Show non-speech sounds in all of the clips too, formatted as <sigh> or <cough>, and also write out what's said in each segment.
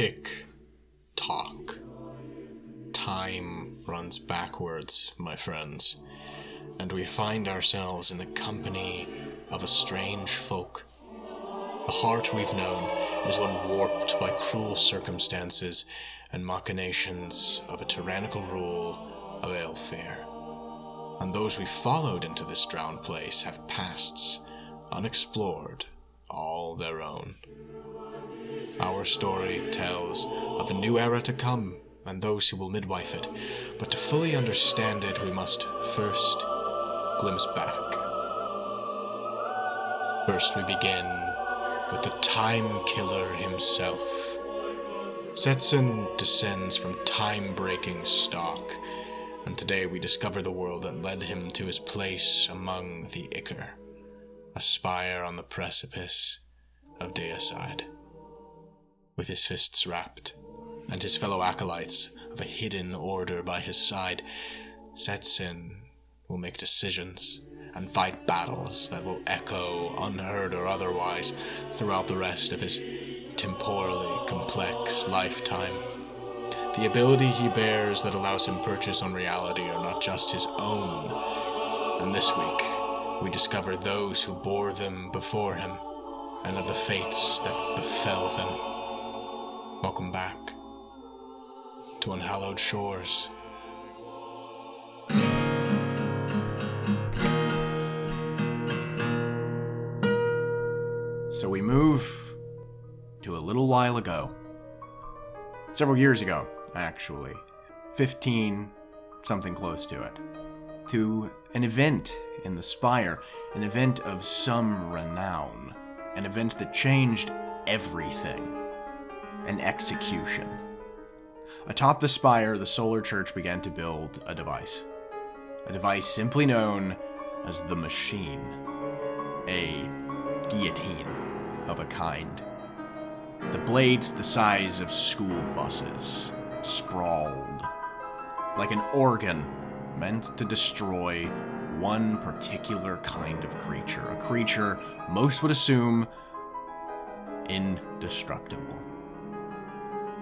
Tick tock. Time runs backwards, my friends, and we find ourselves in the company of a strange folk. The heart we've known is one warped by cruel circumstances and machinations of a tyrannical rule of Aelfir. And those we followed into this drowned place have pasts unexplored, all their own. Our story tells of a new era to come and those who will midwife it, but to fully understand it, we must first glimpse back. First, we begin with the Time Killer himself. Setson descends from time breaking stock, and today we discover the world that led him to his place among the Ichor, a spire on the precipice of deicide. With his fists wrapped, and his fellow acolytes of a hidden order by his side, Setson will make decisions and fight battles that will echo, unheard or otherwise, throughout the rest of his temporally complex lifetime. The ability he bears that allows him purchase on reality are not just his own. And this week, we discover those who bore them before him, and of the fates that befell them. Welcome back to Unhallowed Shores. So we move to a little while ago. Several years ago, actually. 15, something close to it. To an event in the Spire, an event of some renown, an event that changed everything. An execution. Atop the spire, the Solar Church began to build a device. A device simply known as the Machine. A guillotine of a kind. The blades the size of school buses, sprawled. Like an organ meant to destroy one particular kind of creature. A creature most would assume indestructible.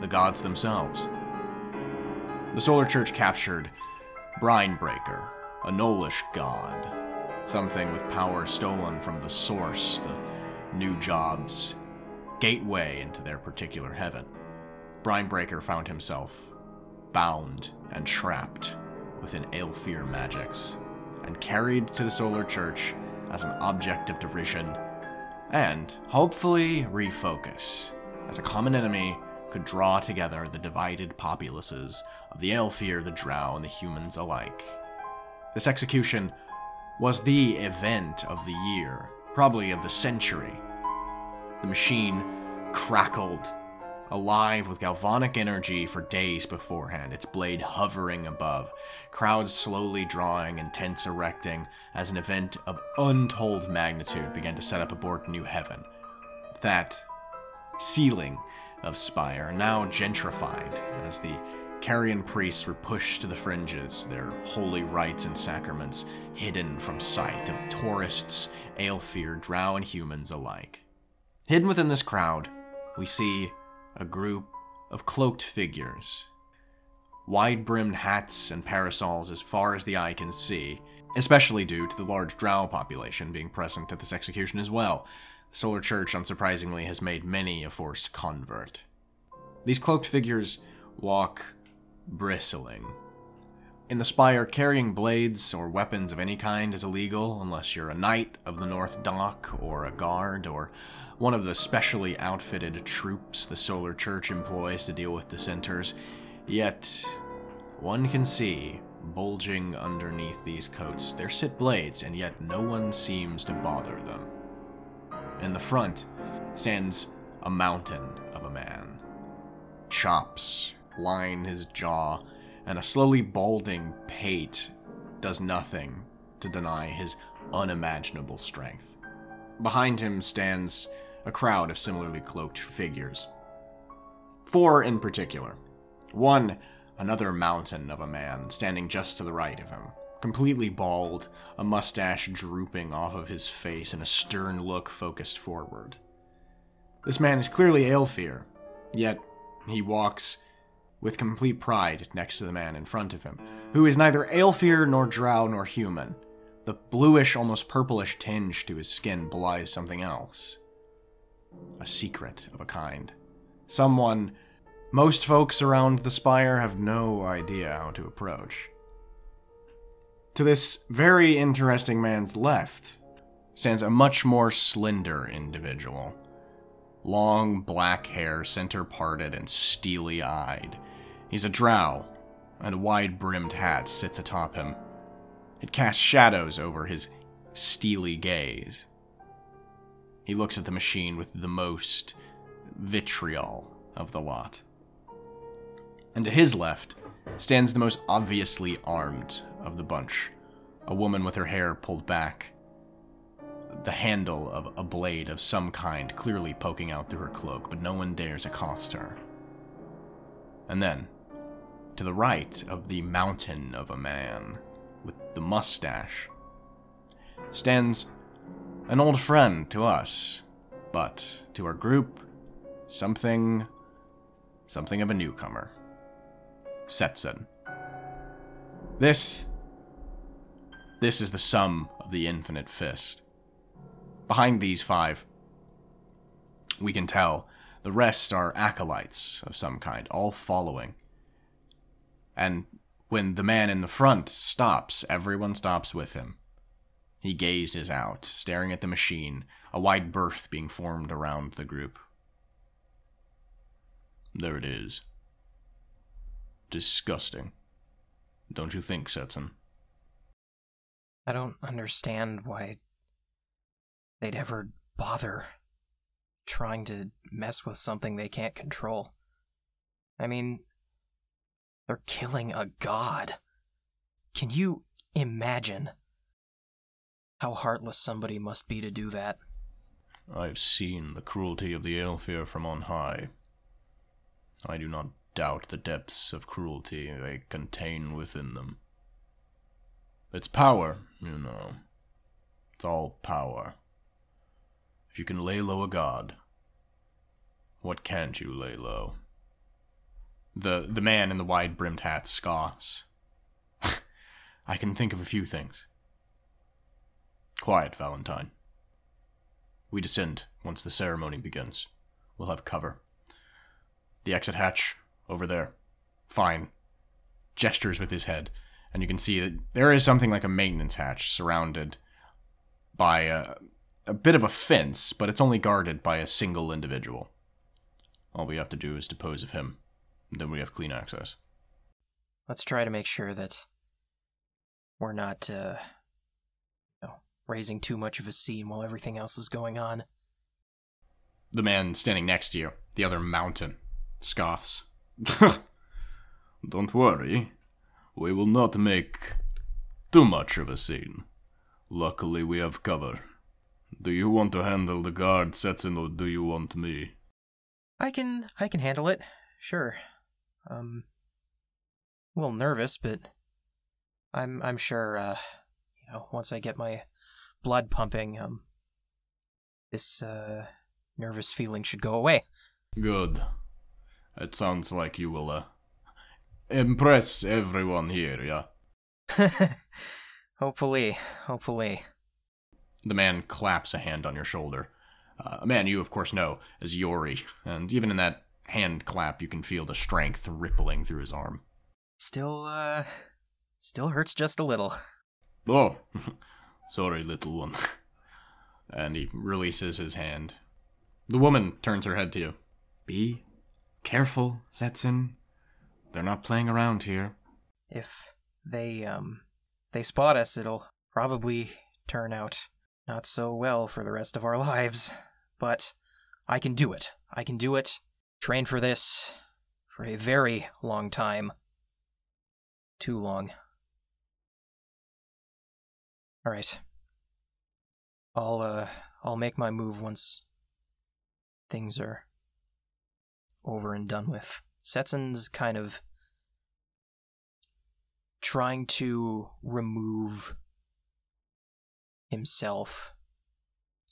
The gods themselves. The Solar Church captured Brinebreaker, a Nolish god, something with power stolen from the source, the new job's gateway into their particular heaven. Brinebreaker found himself bound and trapped within Aelfir magics, and carried to the Solar Church as an object of derision, and hopefully refocus, as a common enemy could draw together the divided populaces of the Aelfir, the Drow, and the humans alike. This execution was the event of the year, probably of the century. The machine crackled, alive with galvanic energy for days beforehand, its blade hovering above, crowds slowly drawing and tents erecting as an event of untold magnitude began to set up aboard New Heaven. That ceiling of Spire, now gentrified as the Carian priests were pushed to the fringes, their holy rites and sacraments hidden from sight of tourists, Aelfir, Drow, and humans alike. Hidden within this crowd, we see a group of cloaked figures. Wide brimmed hats and parasols as far as the eye can see, especially due to the large drow population being present at this execution as well. The Solar Church, unsurprisingly, has made many a forced convert. These cloaked figures walk bristling. In the spire, carrying blades or weapons of any kind is illegal unless you're a knight of the North Dock or a guard or one of the specially outfitted troops the Solar Church employs to deal with dissenters. Yet, one can see, bulging underneath these coats, there sit blades, and yet no one seems to bother them. In the front stands a mountain of a man. Chops line his jaw, and a slowly balding pate does nothing to deny his unimaginable strength. Behind him stands a crowd of similarly cloaked figures. Four in particular. One, another mountain of a man standing just to the right of him, completely bald, a mustache drooping off of his face, and a stern look focused forward. This man is clearly Aelfir, yet He walks with complete pride next to the man in front of him, who is neither Aelfir nor drow nor human. The bluish, almost purplish tinge to his skin belies something else. A secret of a kind. Someone most folks around the spire have no idea how to approach. To this very interesting man's left stands a much more slender individual. Long black hair, center parted and steely eyed. He's a drow, and a wide brimmed hat sits atop him. It casts shadows over his steely gaze. He looks at the machine with the most vitriol of the lot. And to his left stands the most obviously armed of the bunch a woman with her hair pulled back, the handle of a blade of some kind clearly poking out through her cloak, but no one dares accost her. And then, to the right of the mountain of a man with the mustache, stands an old friend to us, but to our group, something. something of a newcomer. Setson. This. This is the sum of the infinite fist. Behind these five, we can tell the rest are acolytes of some kind, all following. And when the man in the front stops, everyone stops with him. He gazes out, staring at the machine, a wide berth being formed around the group. There it is. Disgusting. Don't you think, Setson? I don't understand why they'd ever bother trying to mess with something they can't control. I mean, they're killing a god. Can you imagine how heartless somebody must be to do that? I've seen the cruelty of the Aelfir from on high. I do not doubt the depths of cruelty they contain within them. It's power, you know. It's all power. If you can lay low a god, what can't you lay low? The the man in the wide brimmed hat scoffs. <laughs> I can think of a few things. Quiet, Valentine. We descend once the ceremony begins. We'll have cover. The exit hatch over there. Fine. Gestures with his head, and you can see that there is something like a maintenance hatch surrounded by a, a bit of a fence, but it's only guarded by a single individual. All we have to do is dispose of him. Then we have clean access. Let's try to make sure that we're not, uh, you know, raising too much of a scene while everything else is going on. The man standing next to you, the other mountain, scoffs. <laughs> Don't worry. We will not make too much of a scene. Luckily, we have cover. Do you want to handle the guard, Setson, or do you want me? I can I can handle it. Sure. Um a little nervous, but I'm I'm sure uh you know, once I get my blood pumping, um this uh nervous feeling should go away. Good. It sounds like you will uh impress everyone here, yeah? <laughs> hopefully, hopefully. The man claps a hand on your shoulder. Uh, a man you, of course, know as Yuri, and even in that hand clap, you can feel the strength rippling through his arm. Still, uh, still hurts just a little. Oh, <laughs> sorry, little one. <laughs> and he releases his hand. The woman turns her head to you. Be careful, Setson. They're not playing around here. If they, um, they spot us, it'll probably turn out not so well for the rest of our lives. But I can do it. I can do it. Train for this for a very long time. Too long. All right. I'll uh I'll make my move once things are over and done with. Setson's kind of trying to remove himself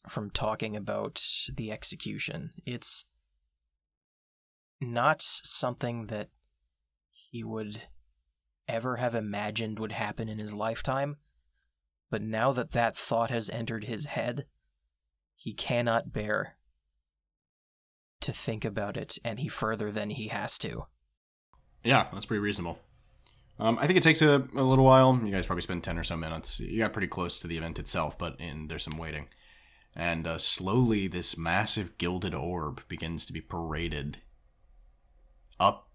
from talking about the execution. It's not something that he would ever have imagined would happen in his lifetime. But now that that thought has entered his head, he cannot bear to think about it any further than he has to. Yeah, that's pretty reasonable. Um, I think it takes a, a little while. You guys probably spend 10 or so minutes. You got pretty close to the event itself, but in, there's some waiting. And uh, slowly, this massive gilded orb begins to be paraded up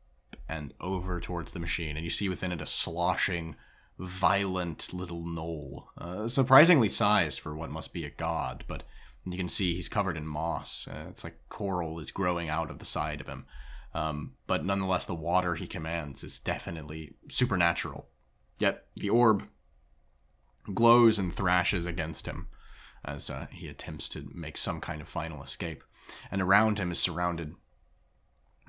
and over towards the machine. And you see within it a sloshing, violent little knoll. Uh, surprisingly sized for what must be a god, but you can see he's covered in moss. Uh, it's like coral is growing out of the side of him. Um, but nonetheless, the water he commands is definitely supernatural. Yet the orb glows and thrashes against him as uh, he attempts to make some kind of final escape. And around him is surrounded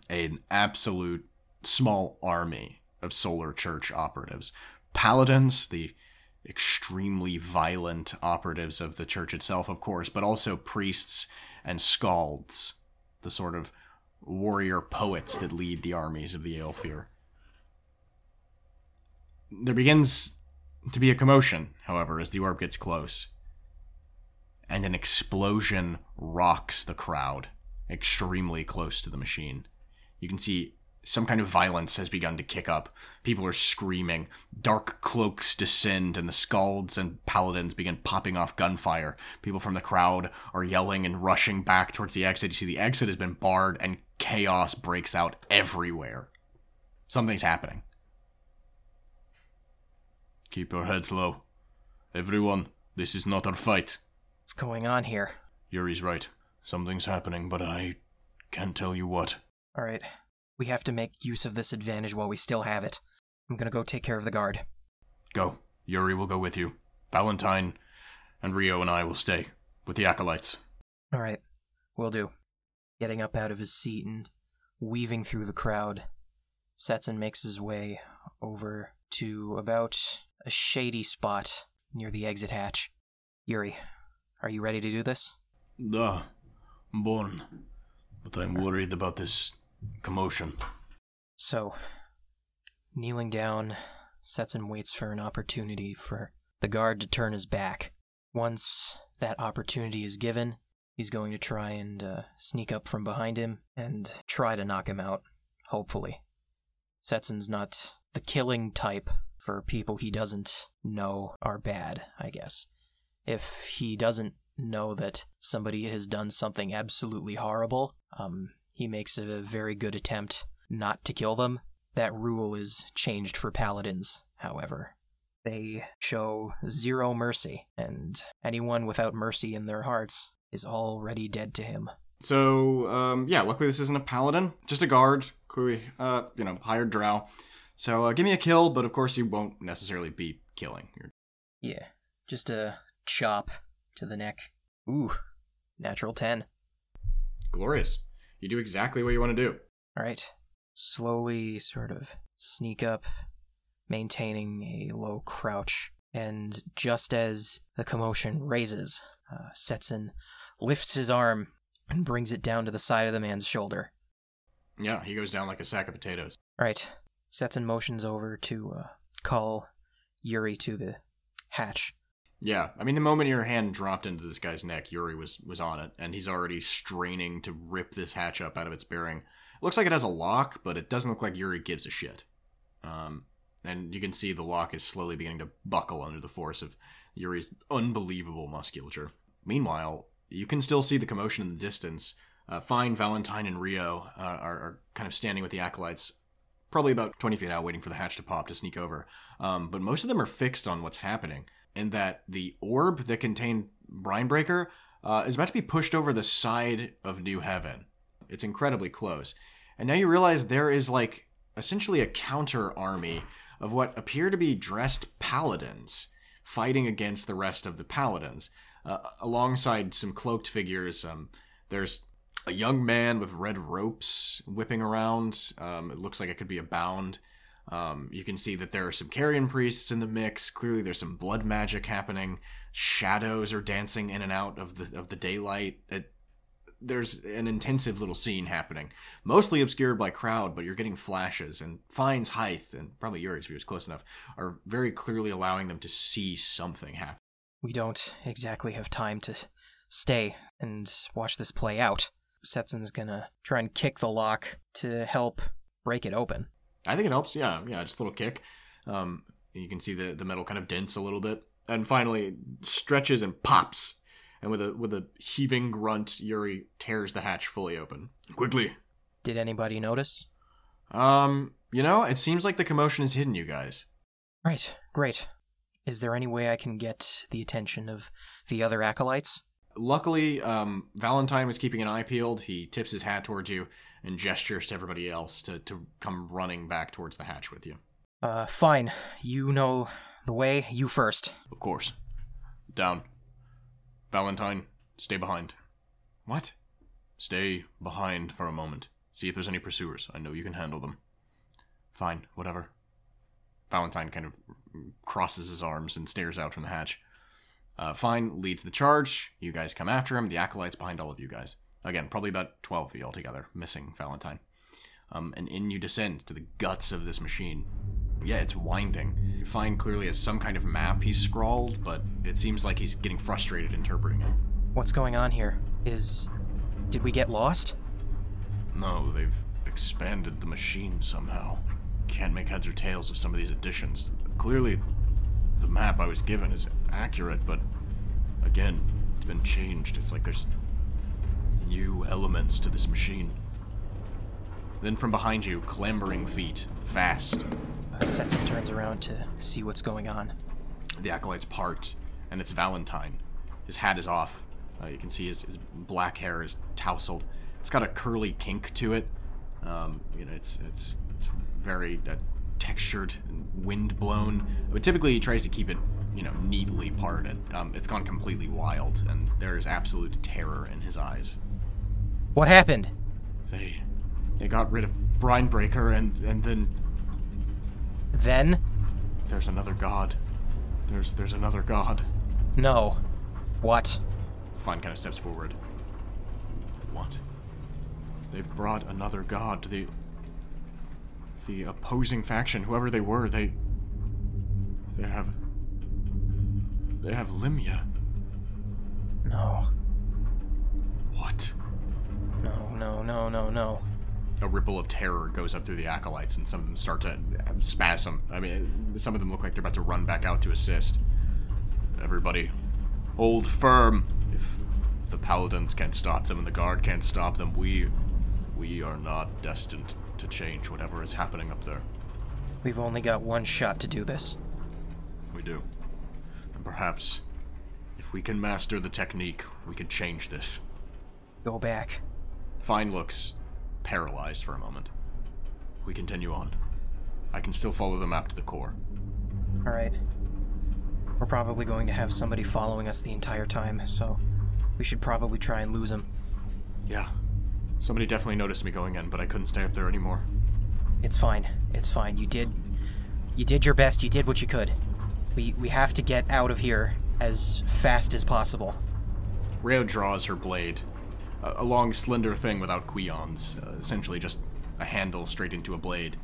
an absolute small army of Solar Church operatives. Paladins, the extremely violent operatives of the church itself, of course, but also priests and skalds, the sort of warrior poets that lead the armies of the Aelfir. There begins to be a commotion, however, as the orb gets close. And an explosion rocks the crowd, extremely close to the machine. You can see some kind of violence has begun to kick up. People are screaming. Dark cloaks descend, and the skalds and paladins begin popping off gunfire. People from the crowd are yelling and rushing back towards the exit. You see the exit has been barred, and chaos breaks out everywhere. Something's happening. Keep your heads low. Everyone, this is not our fight. What's going on here? Yuri's right. Something's happening, but I can't tell you what. All right. We have to make use of this advantage while we still have it. I'm gonna go take care of the guard. Go. Yuri will go with you. Valentine and Rio and I will stay with the acolytes. All right. Will do. Getting up out of his seat and weaving through the crowd, Setson makes his way over to about a shady spot near the exit hatch. Yuri, are you ready to do this? Da, born. But I'm worried about this commotion. So, kneeling down, Setson waits for an opportunity for the guard to turn his back. Once that opportunity is given, he's going to try and uh, sneak up from behind him and try to knock him out, hopefully. Setson's not the killing type for people he doesn't know are bad, I guess. If he doesn't know that somebody has done something absolutely horrible, um, he makes a very good attempt not to kill them. That rule is changed for paladins, however. They show zero mercy, and anyone without mercy in their hearts is already dead to him. So, um, yeah, luckily this isn't a paladin, just a guard, clearly, uh, you know, hired drow. So, uh, give me a kill, but of course you won't necessarily be killing. You're... Yeah, just a chop to the neck. Ooh, natural 10. Glorious. You do exactly what you want to do. All right. Slowly sort of sneak up, maintaining a low crouch. And just as the commotion raises, uh, Setson lifts his arm and brings it down to the side of the man's shoulder. Yeah, he goes down like a sack of potatoes. All right. Setson motions over to uh, call Yuri to the hatch. Yeah, I mean, the moment your hand dropped into this guy's neck, Yuri was was on it, and he's already straining to rip this hatch up out of its bearing. It looks like it has a lock, but it doesn't look like Yuri gives a shit. Um, and you can see the lock is slowly beginning to buckle under the force of Yuri's unbelievable musculature. Meanwhile, you can still see the commotion in the distance. Uh, Fine, Valentine, and Rio uh, are, are, kind of standing with the acolytes, probably about 20 feet out, waiting for the hatch to pop to sneak over. Um, but most of them are fixed on what's happening in that the orb that contained Brinebreaker uh, is about to be pushed over the side of New Heaven. It's incredibly close. And now you realize there is like essentially a counter army of what appear to be dressed paladins fighting against the rest of the paladins. Uh, alongside some cloaked figures, um, there's a young man with red ropes whipping around. Um, it looks like it could be a bound. Um, you can see that there are some carrion priests in the mix. Clearly, there's some blood magic happening. Shadows are dancing in and out of the of the daylight. It, there's an intensive little scene happening, mostly obscured by crowd, but you're getting flashes, and Fine's height, and probably Yuri's view is close enough, are very clearly allowing them to see something happen. We don't exactly have time to stay and watch this play out. Setson's gonna try and kick the lock to help break it open. I think it helps, yeah, yeah, just a little kick. Um, you can see the, the metal kind of dents a little bit. And finally stretches and pops. And with a with a heaving grunt, Yuri tears the hatch fully open. Quickly. Did anybody notice? Um, you know, it seems like the commotion is hidden you guys. Right, great. Is there any way I can get the attention of the other acolytes? Luckily, um, Valentine was keeping an eye peeled. He tips his hat towards you and gestures to everybody else to, to come running back towards the hatch with you. Uh, fine. You know the way. You first. Of course. Down. Valentine, stay behind. What? Stay behind for a moment. See if there's any pursuers. I know you can handle them. Fine, whatever. Valentine kind of crosses his arms and stares out from the hatch. Uh, Fine leads the charge. You guys come after him. The acolytes behind all of you guys. Again, probably about 12 of you altogether, missing Valentine. Um, and in you descend to the guts of this machine. Yeah, it's winding. You find clearly as some kind of map he's scrawled, but it seems like he's getting frustrated interpreting it. What's going on here? Is. Did we get lost? No, they've expanded the machine somehow. Can't make heads or tails of some of these additions. Clearly, the map I was given is accurate, but again, it's been changed. It's like there's new elements to this machine. Then from behind you, clambering feet, fast. Uh, and turns around to see what's going on. The acolytes part, and it's Valentine. His hat is off. Uh, you can see his, his black hair is tousled. It's got a curly kink to it. Um, you know, it's it's it's very uh, textured and wind blown. But typically, he tries to keep it, you know, neatly parted. Um, it's gone completely wild, and there is absolute terror in his eyes. What happened? They they got rid of Brinebreaker, and and then Then? there's another god. There's there's another god. No. What? Fine kind of steps forward. What? They've brought another god to the the opposing faction, whoever they were, they they have they have Limia. No. What? No, no, no, no, no. A ripple of terror goes up through the acolytes, and some of them start to uh, spasm. I mean, some of them look like they're about to run back out to assist. Everybody, hold firm. If the paladins can't stop them and the guard can't stop them, we we are not destined to change whatever is happening up there. We've only got one shot to do this. We do. And perhaps, if we can master the technique, we can change this. Go back. Fine looks paralyzed for a moment. We continue on. I can still follow the map to the core. Alright. We're probably going to have somebody following us the entire time, so we should probably try and lose him. Yeah. Somebody definitely noticed me going in, but I couldn't stay up there anymore. It's fine. It's fine. You did you did your best. You did what you could. We we have to get out of here as fast as possible. Rio draws her blade. A, a long, slender thing without quillons, uh, essentially just a handle straight into a blade.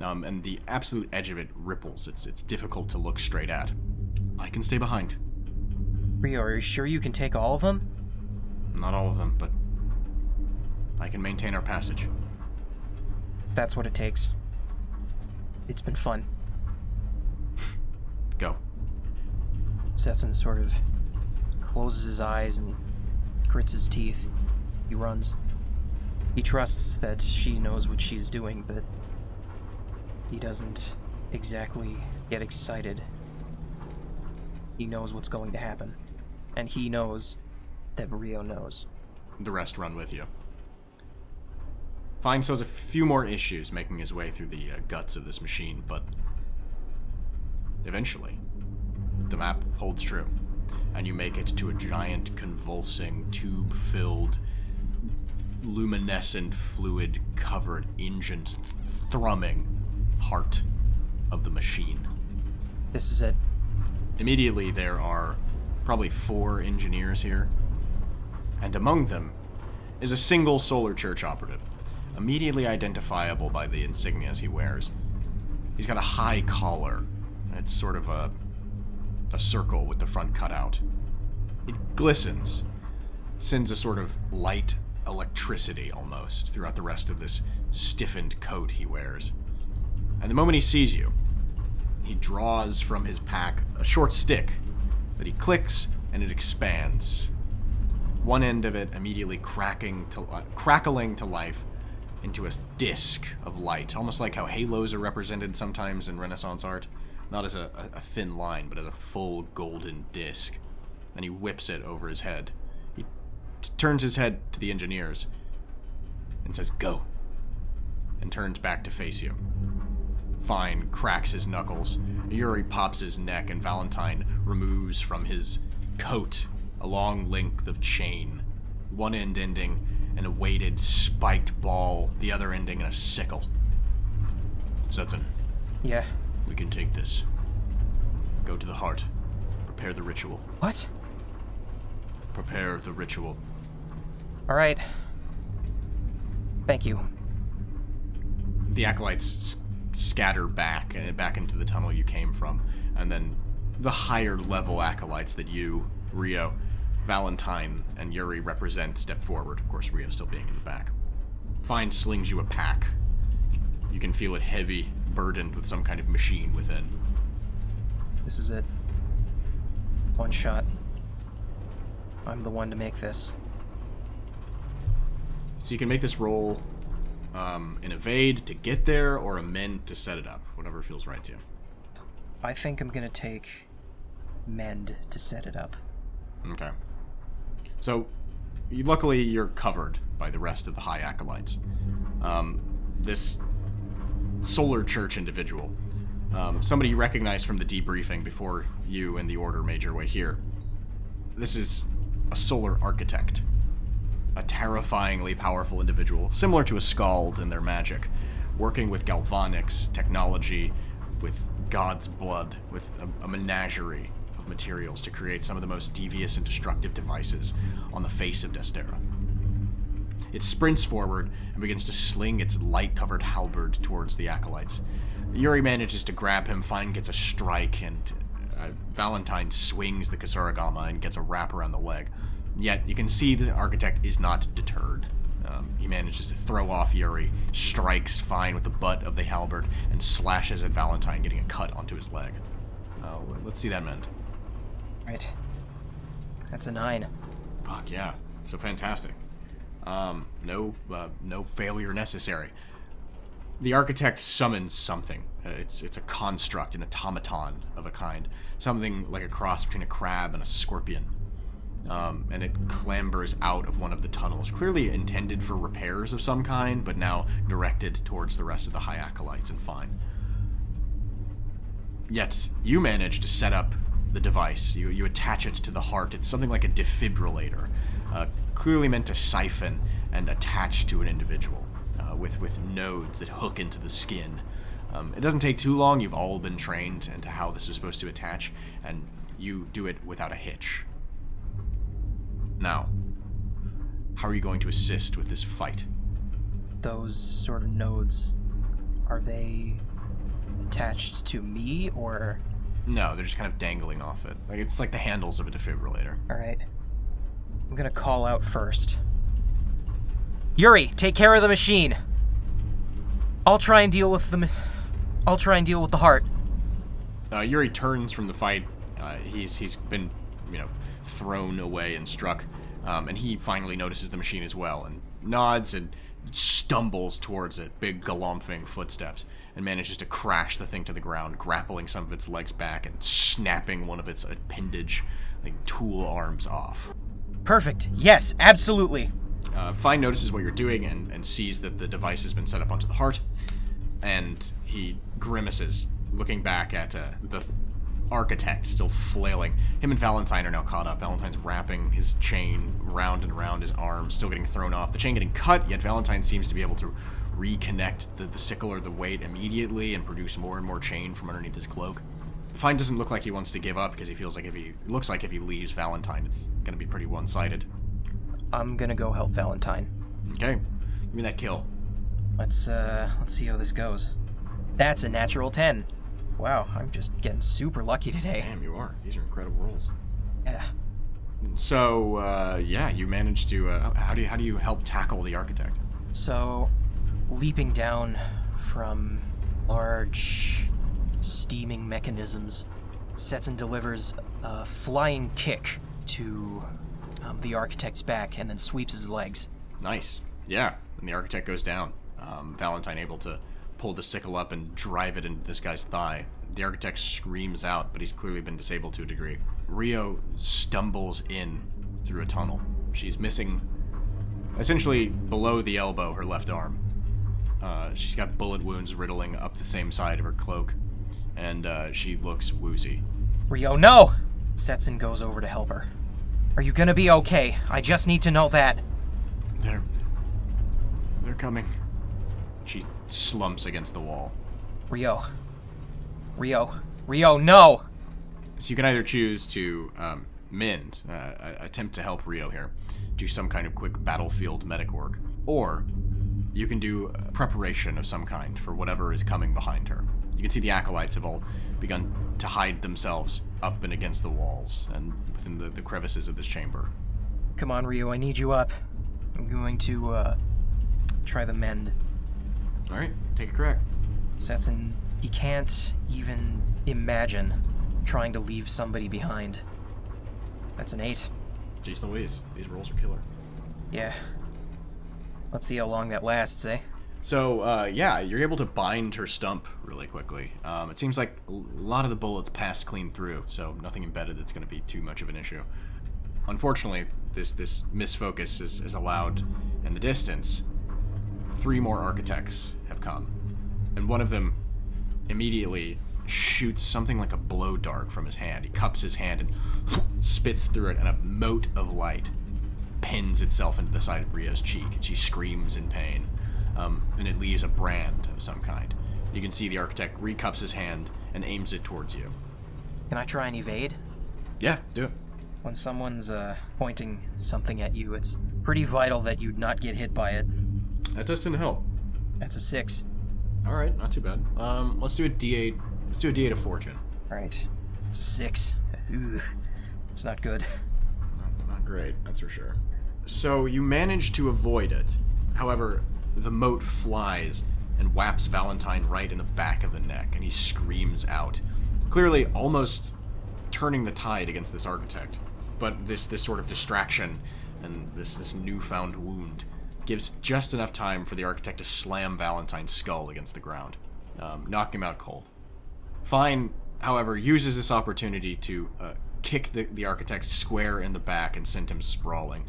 Um, and the absolute edge of it ripples. It's it's difficult to look straight at. I can stay behind. Rio, are you sure you can take all of them? Not all of them, but I can maintain our passage. That's what it takes. It's been fun. Go. Setson sort of closes his eyes and grits his teeth. He runs. He trusts that she knows what she's doing, but he doesn't exactly get excited. He knows what's going to happen. And he knows that Rio knows. The rest run with you. Fine so has a few more issues making his way through the uh, guts of this machine, but eventually, the map holds true, and you make it to a giant, convulsing, tube filled, luminescent, fluid covered, engines thrumming heart of the machine. This is it. Immediately, there are probably four engineers here, and among them is a single Solar Church operative, immediately identifiable by the insignias he wears. He's got a high collar. It's sort of a a circle with the front cut out. It glistens, sends a sort of light electricity almost throughout the rest of this stiffened coat he wears. And the moment he sees you, he draws from his pack a short stick that he clicks and it expands. One end of it immediately cracking to uh, crackling to life into a disc of light, almost like how halos are represented sometimes in Renaissance art, not as a, a, thin line, but as a full golden disc. Then he whips it over his head. He t- turns his head to the engineers and says, "Go," and turns back to face you. Fine cracks his knuckles. Yuri pops his neck, and Valentine removes from his coat a long length of chain, one end ending in a weighted, spiked ball, the other ending in a sickle. Setson, Yeah. We can take this. Go to the heart. Prepare the ritual. What? Prepare the ritual. All right. Thank you. the acolytes s- scatter back and back into the tunnel you came from, and then the higher level acolytes that you, Rio, Valentine, and Yuri represent step forward. Of course, Rio still being in the back. Fine slings you a pack. You can feel it heavy, burdened with some kind of machine within. This is it. One shot. I'm the one to make this. So you can make this roll um, an evade to get there, or amend to set it up, whatever feels right to you. I think I'm gonna take mend to set it up. Okay. So, you, luckily, you're covered by the rest of the High Acolytes. Um, this Solar Church individual, um, somebody you recognized from the debriefing before you and the Order made your way here. This is a Solar Architect. A terrifyingly powerful individual, similar to a Skald in their magic, working with galvanics, technology, with God's blood, with a, a menagerie of materials to create some of the most devious and destructive devices on the face of Destera. It sprints forward and begins to sling its light covered halberd towards the acolytes. Yuri manages to grab him, Fine gets a strike, and uh, Valentine swings the Kusarigama and gets a wrap around the leg. Yet, you can see the architect is not deterred. Um, he manages to throw off Yuri, strikes Fine with the butt of the halberd, and slashes at Valentine, getting a cut onto his leg. Uh, let's see that mend. Right. That's a nine. Fuck yeah, so fantastic. Um, no, uh, no failure necessary. The architect summons something. Uh, it's it's a construct, an automaton of a kind, something like a cross between a crab and a scorpion. Um, and it clambers out of one of the tunnels, clearly intended for repairs of some kind, but now directed towards the rest of the high acolytes and fine. Yet you manage to set up the device. You you attach it to the heart. It's something like a defibrillator, uh, clearly meant to siphon and attach to an individual, uh, with with nodes that hook into the skin. Um, it doesn't take too long. You've all been trained into how this is supposed to attach, and you do it without a hitch. Now, how are you going to assist with this fight? Those sort of nodes, are they attached to me or. No, they're just kind of dangling off it. Like it's like the handles of a defibrillator. Alright. I'm gonna call out first. Yuri, take care of the machine. I'll try and deal with the. ma- I'll try and deal with the heart. Uh, Yuri turns from the fight. Uh, he's he's been, you know, thrown away and struck, um, and he finally notices the machine as well and nods and stumbles towards it, big galumphing footsteps, and manages to crash the thing to the ground, grappling some of its legs back and snapping one of its appendage, like tool arms off. Perfect. Yes, absolutely. Uh, Fine notices what you're doing and, and sees that the device has been set up onto the heart, and he grimaces, looking back at uh, the architect still flailing. Him and Valentine are now caught up. Valentine's wrapping his chain round and round his arm, still getting thrown off. The chain getting cut, yet Valentine seems to be able to reconnect the, the sickle or the weight immediately and produce more and more chain from underneath his cloak. Fine doesn't look like he wants to give up because he feels like if he looks like if he leaves Valentine, it's going to be pretty one-sided. I'm gonna go help Valentine. Okay. Give me that kill. Let's uh let's see how this goes. That's a natural 10. Wow, I'm just getting super lucky today. Damn, you are. These are incredible rolls. Yeah. So, uh, yeah, you managed to. Uh, how do you how do you help tackle the architect? So, leaping down from large steaming mechanisms, Setson delivers a flying kick to um, the architect's back and then sweeps his legs. Nice. Yeah. And the architect goes down. Um, Valentine able to pull the sickle up and drive it into this guy's thigh. The architect screams out, but he's clearly been disabled to a degree. Rio stumbles in through a tunnel. She's missing, essentially below the elbow, her left arm. Uh, she's got bullet wounds riddling up the same side of her cloak, and uh, she looks woozy. Rio, no! Setson goes over to help her. Are you gonna be okay? I just need to know that. They're. They're coming. She slumps against the wall. Rio. Rio. Rio, no! So you can either choose to um, mend, uh, attempt to help Rio here, do some kind of quick battlefield medic work, or you can do preparation of some kind for whatever is coming behind her. You can see the acolytes have all begun to hide themselves up and against the walls and within the, the crevices of this chamber. Come on, Rio, I need you up. I'm going to, uh, try the mend. Alright, take a crack. Setson, he can't even imagine trying to leave somebody behind. That's an 8. Jason Louise, these rolls are killer. Yeah. Let's see how long that lasts, eh? So, uh, yeah, you're able to bind her stump really quickly. Um, it seems like a lot of the bullets passed clean through, so nothing embedded that's going to be too much of an issue. Unfortunately, this this misfocus is, is allowed in the distance. Three more architects have come, and one of them immediately shoots something like a blow dart from his hand. He cups his hand and <laughs> spits through it, and a mote of light pins itself into the side of Rio's cheek, and she screams in pain. Um, and it leaves a brand of some kind. You can see the architect recups his hand and aims it towards you. Can I try and evade? Yeah, do it. When someone's uh, pointing something at you, it's pretty vital that you not get hit by it. That does tend to help. That's a six. All right, not too bad. Um, let's do a D8. Let's do a D8 of fortune. All right, it's a six. Ugh, it's not good. Not, not great, that's for sure. So you manage to avoid it. However, the mote flies and whaps Valentine right in the back of the neck, and he screams out, clearly almost turning the tide against this architect. But this this sort of distraction and this this newfound wound gives just enough time for the architect to slam Valentine's skull against the ground, um, knocking him out cold. Fine, however, uses this opportunity to uh, kick the, the architect square in the back and send him sprawling.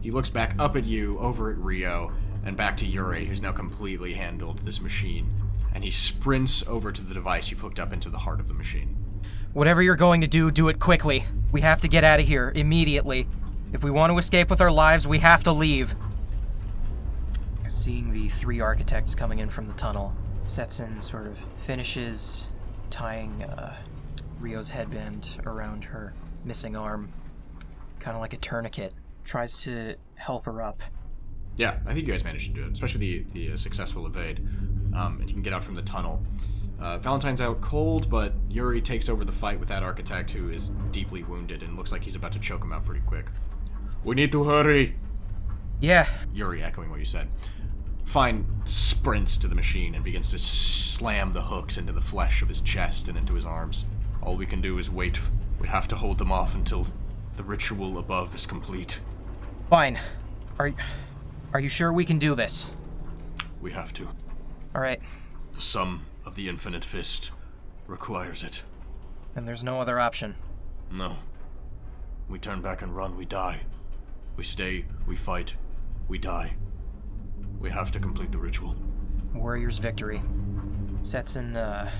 He looks back up at you, over at Rio, and back to Yuri, who's now completely handled this machine, and he sprints over to the device you've hooked up into the heart of the machine. Whatever you're going to do, do it quickly. We have to get out of here immediately. If we want to escape with our lives, we have to leave. Seeing the three architects coming in from the tunnel, Setson sort of finishes tying uh, Rio's headband around her missing arm, kind of like a tourniquet. Tries to help her up. Yeah, I think you guys managed to do it, especially the the uh, successful evade. Um, and you can get out from the tunnel. Uh, Valentine's out cold, but Yuri takes over the fight with that architect who is deeply wounded and looks like he's about to choke him out pretty quick. We need to hurry. Yeah, Yuri echoing what you said. Fine sprints to the machine and begins to slam the hooks into the flesh of his chest and into his arms. All we can do is wait. We have to hold them off until the ritual above is complete. fine. Are are you sure we can do this? We have to. All right. The sum of the infinite fist requires it. And there's no other option. No. We turn back and run, we die. We stay, we fight, we die. We have to complete the ritual. Warrior's victory. Setson uh,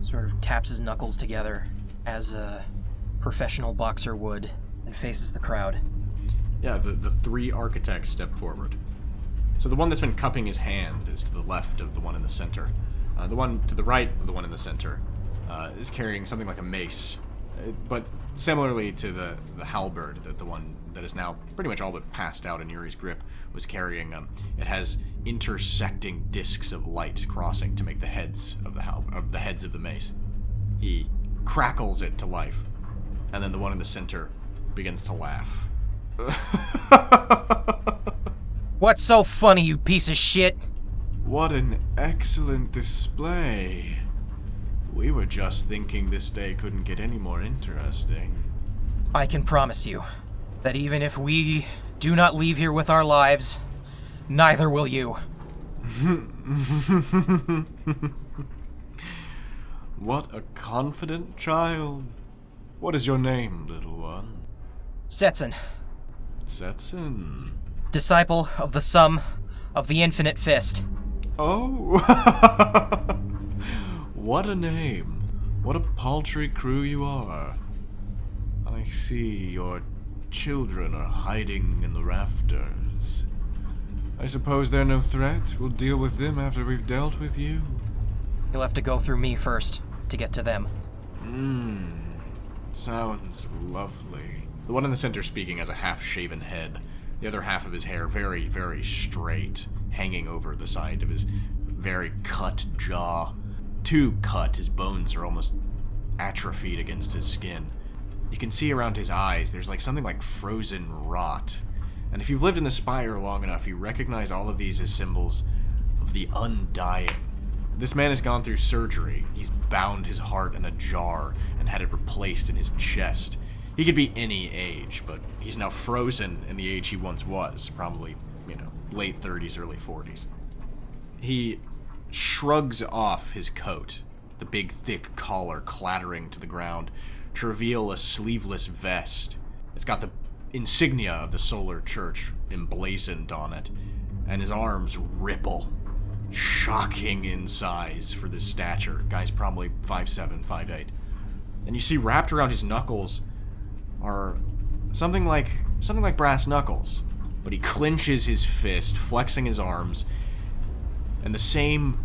sort of taps his knuckles together as a professional boxer would and faces the crowd. Yeah, the, the three architects step forward. So the one that's been cupping his hand is to the left of the one in the center. Uh, the one to the right of the one in the center uh, is carrying something like a mace Uh, But similarly to the, the halberd, that the one that is now pretty much all but passed out in Yuri's grip was carrying, um, it has intersecting discs of light crossing to make the heads of the hal- of the heads of the mace. He crackles it to life, and then the one in the center begins to laugh. <laughs> What's so funny, you piece of shit? What an excellent display. We were just thinking this day couldn't get any more interesting. I can promise you that even if we do not leave here with our lives, neither will you. <laughs> What a confident child. What is your name, little one? Setson, Setson. disciple of the sum of the infinite fist. Oh! <laughs> what a name. What a paltry crew you are. I see your children are hiding in the rafters. I suppose they're no threat. We'll deal with them after we've dealt with you. You'll have to go through me first to get to them. Mmm. Sounds lovely. The one in the center speaking has a half shaven head, the other half of his hair very, very straight, hanging over the side of his very cut jaw. Too cut, his bones are almost atrophied against his skin. You can see around his eyes there's like something like frozen rot. And if you've lived in the Spire long enough, you recognize all of these as symbols of the undying. This man has gone through surgery. He's bound his heart in a jar and had it replaced in his chest. He could be any age, but he's now frozen in the age he once was, probably, you know, late 30s, early 40s. He shrugs off his coat, the big thick collar clattering to the ground, to reveal a sleeveless vest. It's got the insignia of the Solar Church emblazoned on it, and his arms ripple shocking in size for this stature. Guy's probably 5'7, 5'8. And you see wrapped around his knuckles are something like something like brass knuckles. But he clenches his fist, flexing his arms, and the same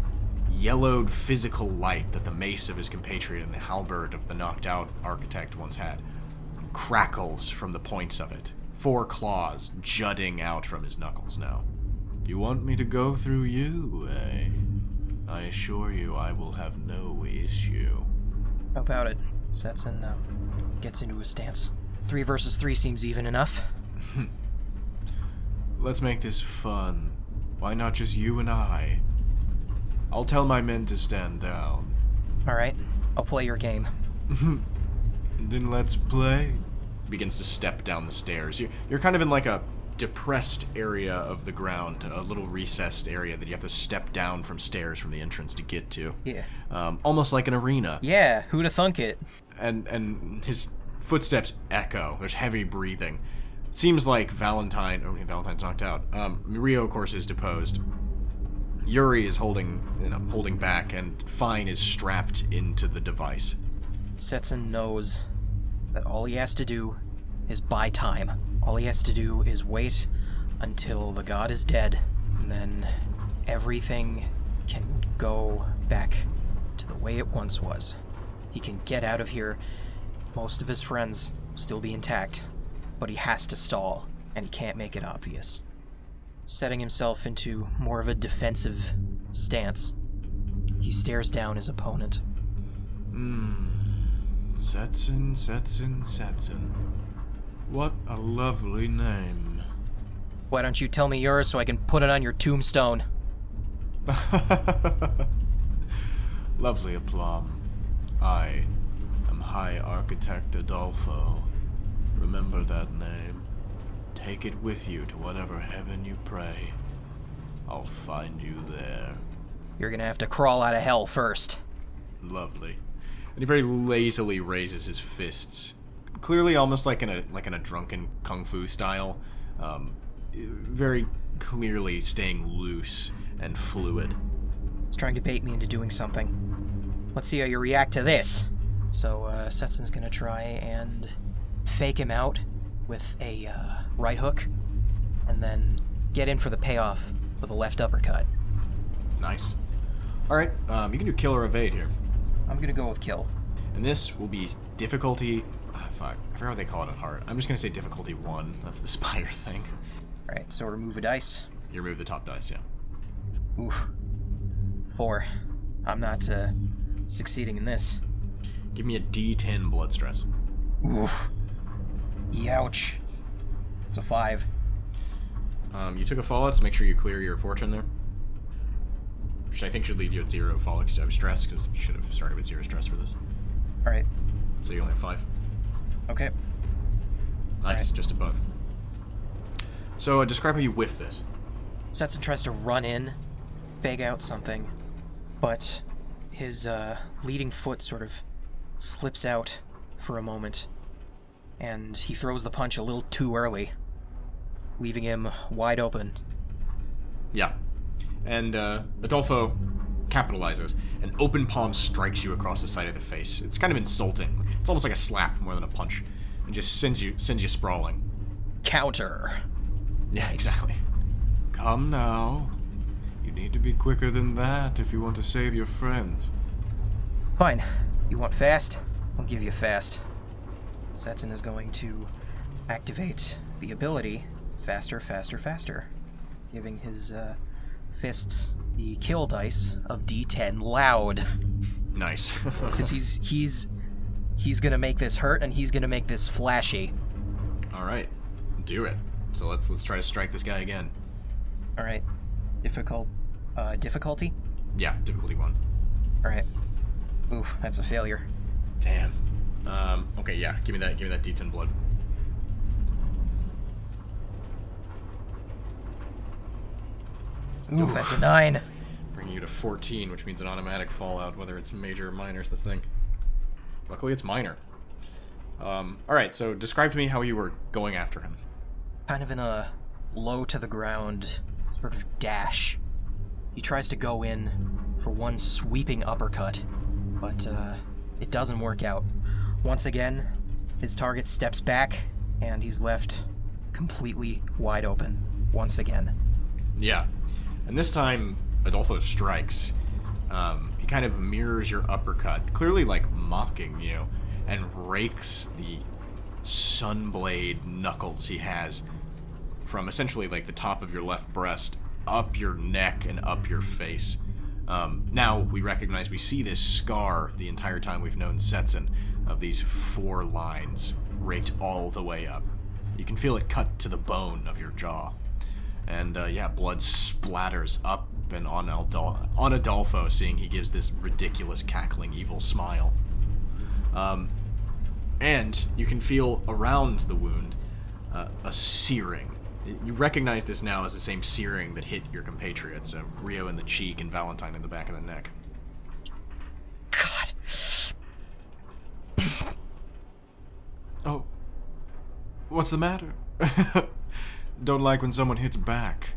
yellowed physical light that the mace of his compatriot and the halberd of the knocked out architect once had crackles from the points of it. Four claws jutting out from his knuckles now. You want me to go through you, eh? I assure you I will have no issue. How about it? Setson um, gets into his stance. Three versus three seems even enough. <laughs> Let's make this fun. Why not just you and I? I'll tell my men to stand down. Alright, I'll play your game. <laughs> Then let's play. Begins to step down the stairs. You're, you're kind of in like a depressed area of the ground, a little recessed area that you have to step down from stairs from the entrance to get to. Yeah. Um, almost like an arena. Yeah, who'da thunk it? and and his footsteps echo. There's heavy breathing. Seems like Valentine. Oh, Valentine's knocked out. Um, Rio, of course, is deposed. Yuri is holding, you know, holding back, and Fine is strapped into the device. Setson knows that all he has to do is buy time. All he has to do is wait until the god is dead, and then everything can go back to the way it once was. He can get out of here. Most of his friends will still be intact, but he has to stall, and he can't make it obvious. Setting himself into more of a defensive stance, he stares down his opponent. Hmm. Setson, Setson, Setson. What a lovely name. Why don't you tell me yours so I can put it on your tombstone? <laughs> Lovely aplomb. I am High Architect Adolfo. Remember that name. Take it with you to whatever heaven you pray. I'll find you there. You're gonna have to crawl out of hell first. Lovely. And he very lazily raises his fists, clearly almost like in a like in a drunken kung fu style. Um, very clearly staying loose and fluid. He's trying to bait me into doing something. Let's see how you react to this. So, uh, Setson's gonna try and fake him out with a uh, right hook, and then get in for the payoff with a left uppercut. Nice. All right, um, you can do kill or evade here. I'm gonna go with kill. And this will be difficulty. ah, fuck. I forgot what they call it on hard. I'm just gonna say difficulty one. That's the <laughs> spire thing. Alright, so remove a dice. You remove the top dice, yeah. Oof. Four. I'm not uh, succeeding in this. Give me a D10 blood stress. Oof. Youch. It's a five. Um, you took a fallout, so make sure you clear your fortune there. Which I think should leave you at zero fallout stress, because you should have started with zero stress for this. Alright. So you only have five. Okay. Nice, Alright. just above. So uh, describe how you whiff this. Setson tries to run in, fake out something, but his uh, leading foot sort of slips out for a moment, and he throws the punch a little too early, leaving him wide open. Yeah. And uh, Adolfo capitalizes. An open palm strikes you across the side of the face. It's kind of insulting. It's almost like a slap more than a punch, and just sends you sends you sprawling. Counter. Yeah, exactly. Come now. You need to be quicker than that if you want to save your friends. Fine. You want fast? I'll give you fast. Setson is going to activate the ability faster, faster, faster, giving his uh, fists the kill dice of D10 loud. Nice. <laughs> Because he's he's he's gonna make this hurt and he's gonna make this flashy. All right, do it. So let's let's try to strike this guy again. All right, difficult uh, difficulty. Yeah, difficulty one. All right. Ooh, that's a failure. Damn. Um. Okay. Yeah. Give me that. Give me that D10 blood. Ooh, that's a nine. Bringing you to 14, which means an automatic fallout, whether it's major or minor is the thing. Luckily, it's minor. Um. All right. So describe to me how you were going after him. kind of in a low to the ground sort of dash. He tries to go in for one sweeping uppercut, but uh, it doesn't work out. Once again, his target steps back, and he's left completely wide open. Once again. Yeah. And this time, Adolfo strikes. Um, he kind of mirrors your uppercut, clearly like mocking you, and rakes the sunblade knuckles he has from essentially like the top of your left breast up your neck and up your face. Um, now we recognize we see this scar the entire time we've known Setson of these four lines raked all the way up. You can feel it cut to the bone of your jaw and uh, yeah, blood splatters up and on Aldol- on Adolfo, seeing he gives this ridiculous cackling evil smile. Um, and you can feel around the wound uh, a searing. You recognize this now as the same searing that hit your compatriots, uh, Rio in the cheek and Valentine in the back of the neck. God. <coughs> Oh. What's the matter? <laughs> Don't like when someone hits back.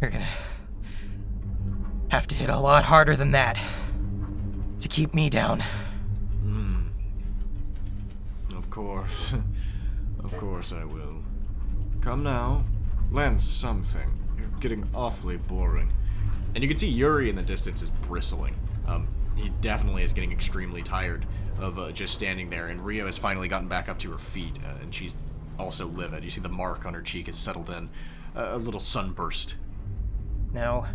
You're gonna have to hit a lot harder than that to keep me down. Of course. <laughs> of course I will. Come now. Land something. You're getting awfully boring. And you can see Yuri in the distance is bristling. Um, he definitely is getting extremely tired of uh, just standing there. And Rio has finally gotten back up to her feet, uh, and she's also livid. You see the mark on her cheek has settled in, uh, a little sunburst. Now,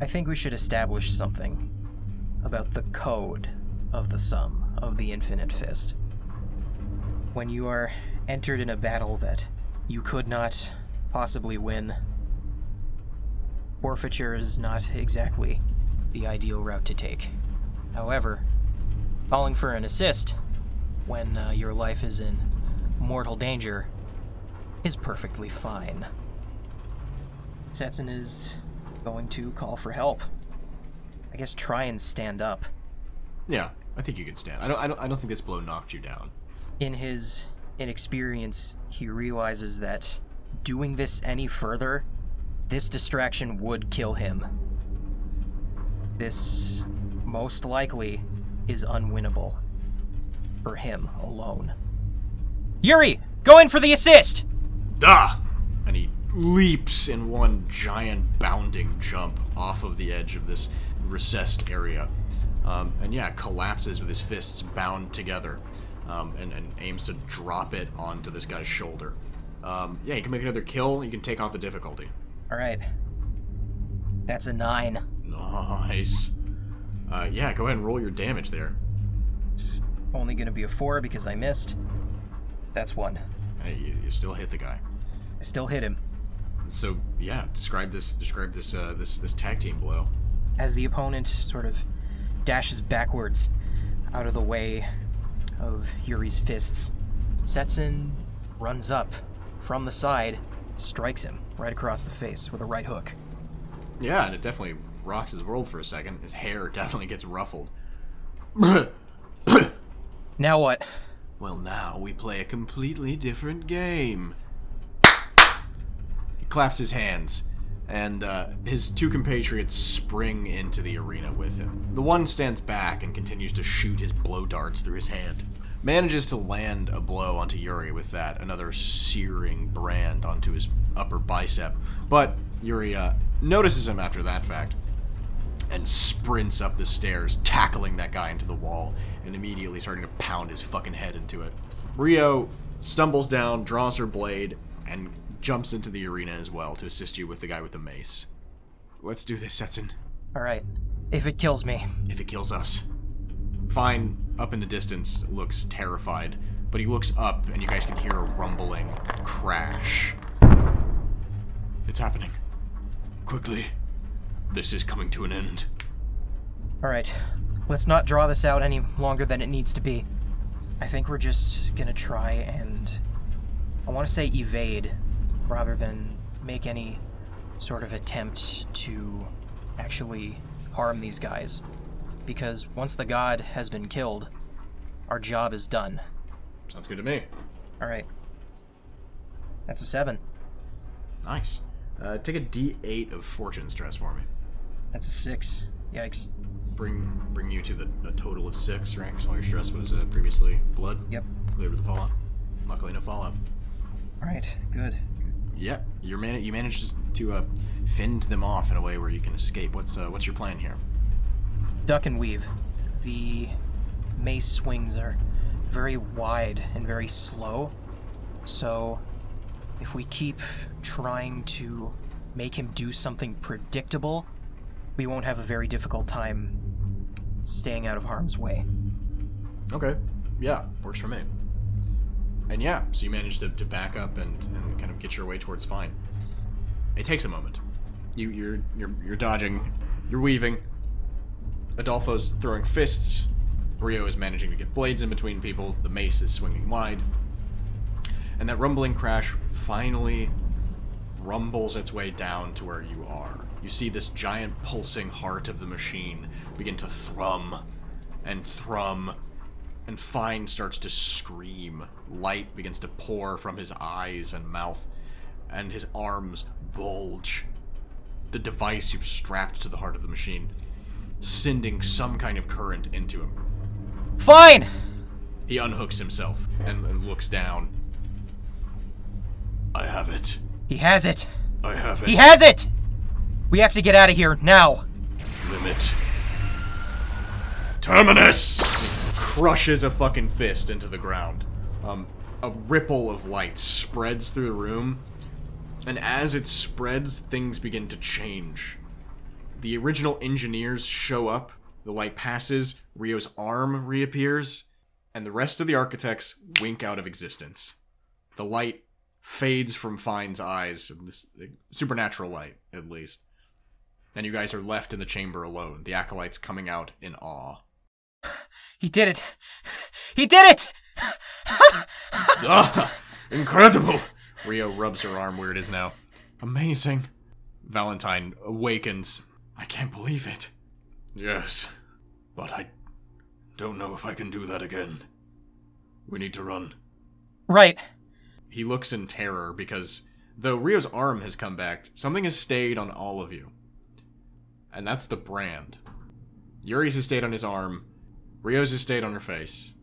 I think we should establish something about the code of the sum of the infinite fist. When you are entered in a battle that you could not possibly win, forfeiture is not exactly the ideal route to take. However, calling for an assist when uh, your life is in mortal danger is perfectly fine. Setson is going to call for help. I guess try and stand up. Yeah, I think you can stand. I don't. I don't. I don't think this blow knocked you down. In his inexperience, he realizes that doing this any further, this distraction would kill him. This, most likely, is unwinnable. For him alone. Yuri! Go in for the assist! Duh! And he leaps in one giant bounding jump off of the edge of this recessed area. um, and yeah, collapses with his fists bound together, um, and, and aims to drop it onto this guy's shoulder. Um, yeah, you can make another kill. You can take off the difficulty. All right. That's a nine. Nice. Uh, yeah, go ahead and roll your damage there. It's only going to be a four because I missed. That's one. Hey, you, you still hit the guy. I still hit him. So yeah, describe this. Describe this. Uh, this this tag team blow. As the opponent sort of dashes backwards out of the way of Yuri's fists, Setson runs up from the side, strikes him right across the face with a right hook. Yeah, and it definitely rocks his world for a second. His hair <laughs> definitely gets ruffled. <coughs> Now what? Well, now we play a completely different game. He claps his hands, and uh, his two compatriots spring into the arena with him. The one stands back and continues to shoot his blow darts through his hand. Manages to land a blow onto Yuri with that, another searing brand onto his upper bicep. But Yuri uh, notices him after that fact and sprints up the stairs, tackling that guy into the wall and immediately starting to pound his fucking head into it. Rio stumbles down, draws her blade, and jumps into the arena as well to assist you with the guy with the mace. Let's do this, Setson. All right. If it kills me, If it kills us. Fine, up in the distance, looks terrified, but he looks up and you guys can hear a rumbling crash. It's happening. Quickly. This is coming to an end. all right. Let's not draw this out any longer than it needs to be. I think we're just gonna try and. I want to say evade rather than make any sort of attempt to actually harm these guys. Because once the god has been killed, our job is done. Sounds good to me. Alright. That's a seven. Nice. Uh, take a D8 of fortune stress for me. That's a six. Yikes. Bring bring you to the a total of six, right? Because all your stress was uh, previously blood. Yep. Clear with the fallout. Luckily, no fallout. Alright, good. Yeah, you're man- you managed to uh, fend them off in a way where you can escape. What's uh, what's your plan here? Duck and weave. The mace swings are very wide and very slow. So, if we keep trying to make him do something predictable, we won't have a very difficult time staying out of harm's way. Okay. Yeah, works for me. And yeah, so you manage to, to back up and, and kind of get your way towards fine. It takes a moment. You you're you're you're dodging, you're weaving. Adolfo's throwing fists. Rio is managing to get blades in between people. The mace is swinging wide. And that rumbling crash finally rumbles its way down to where you are. You see this giant pulsing heart of the machine begin to thrum and thrum and Fine starts to scream. Light begins to pour from his eyes and mouth, and his arms bulge. The device you've strapped to the heart of the machine, sending some kind of current into him. Fine! He unhooks himself and, looks down. I have it. He has it! I have it. He has it! We have to get out of here now! Limit. Terminus! Crushes a fucking fist into the ground. Um, a ripple of light spreads through the room, and as it spreads, things begin to change. The original engineers show up, the light passes, Rio's arm reappears, and the rest of the architects wink out of existence. The light fades from Fine's eyes, this supernatural light, at least. And you guys are left in the chamber alone, the acolytes coming out in awe. He did it! He did it! <laughs> ah, incredible! Rio rubs her arm where it is now. Amazing. Valentine awakens. I can't believe it. Yes, but I don't know if I can do that again. We need to run. Right. He looks in terror because though Rio's arm has come back, something has stayed on all of you. And that's the brand. Yuri's has stayed on his arm, Rio's has stayed on her face.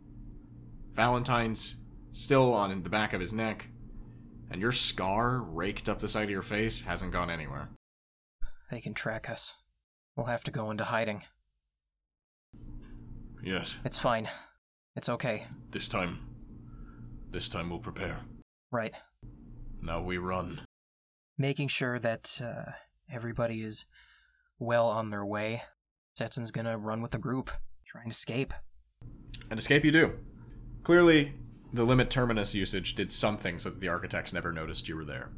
Valentine's still on the back of his neck. And your scar raked up the side of your face hasn't gone anywhere. They can track us. We'll have to go into hiding. Yes. It's fine. It's okay. This time. This time we'll prepare. Right. Now we run. Making sure that uh, everybody is well on their way. Setson's gonna run with the group, trying to escape. And escape you do. Clearly, the limit terminus usage did something so that the architects never noticed you were there.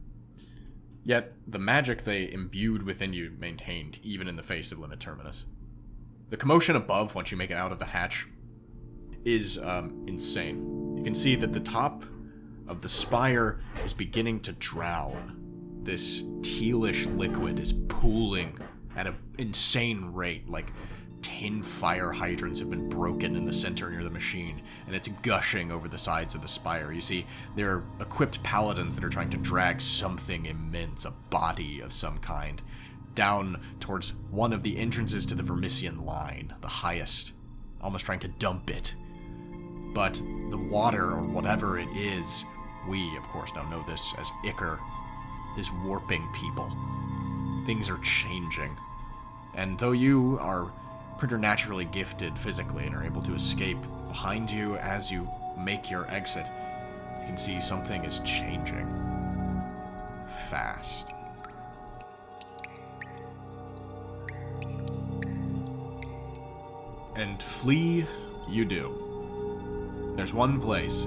Yet, the magic they imbued within you maintained, even in the face of limit terminus. The commotion above, once you make it out of the hatch, is um, insane. You can see that the top of the spire is beginning to drown. This tealish liquid is pooling at an insane rate, like tin fire hydrants have been broken in the center near the machine, and it's gushing over the sides of the spire. You see, there are equipped paladins that are trying to drag something immense, a body of some kind, down towards one of the entrances to the Vermissian line, the highest, almost trying to dump it. But the water, or whatever it is, we, of course, now know this as Ichor, is warping people. Things are changing. And though you are preternaturally gifted physically and are able to escape behind you as you make your exit, you can see something is changing. Fast. And flee you do. There's one place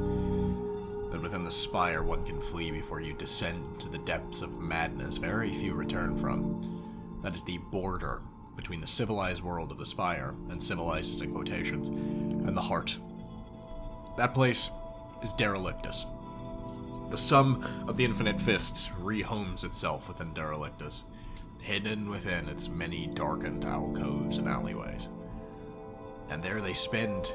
that within the spire one can flee before you descend to the depths of madness very few return from. That is the border between the civilized world of the Spire, and civilized is in quotations, and the heart. That place is Derelictus. The sum of the infinite fist rehomes itself within Derelictus, hidden within its many darkened alcoves and alleyways. And there they spend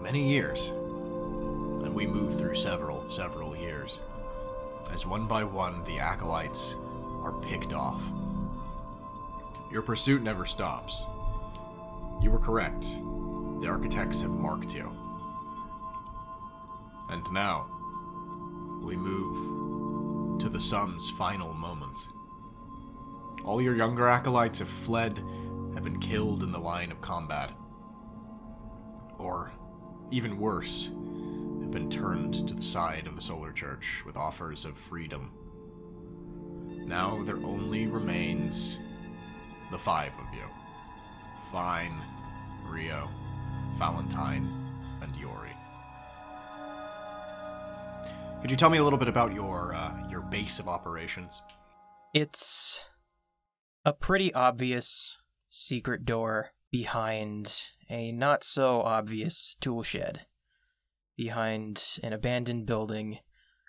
many years, and we move through several, several years, as one by one the acolytes are picked off your pursuit never stops. You were correct. The architects have marked you. And now, we move to the sum's final moment. All your younger acolytes have fled, have been killed in the line of combat. Or, even worse, have been turned to the side of the Solar Church with offers of freedom. Now there only remains the five of you Fine, Rio, Valentine, and Yuri. Could you tell me a little bit about your uh, your base of operations? It's a pretty obvious secret door behind a not so obvious tool shed, behind an abandoned building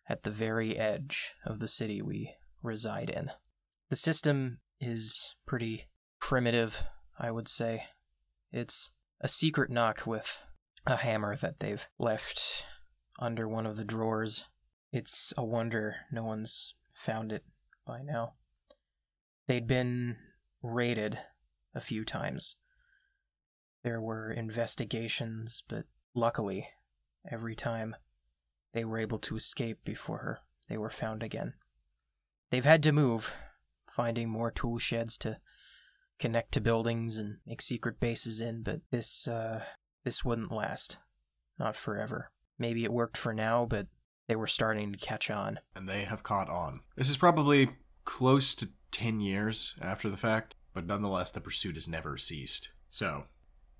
at the very edge of the city we reside in. The system is pretty primitive, I would say. It's a secret knock with a hammer that they've left under one of the drawers. It's a wonder no one's found it by now. They'd been raided a few times. There were investigations, but luckily, every time they were able to escape before her they were found again. They've had to move, finding more tool sheds to connect to buildings and make secret bases in, but this uh this wouldn't last. Not forever. Maybe it worked for now, but they were starting to catch on. And they have caught on. This is probably close to 10 years after the fact, but nonetheless the pursuit has never ceased. So,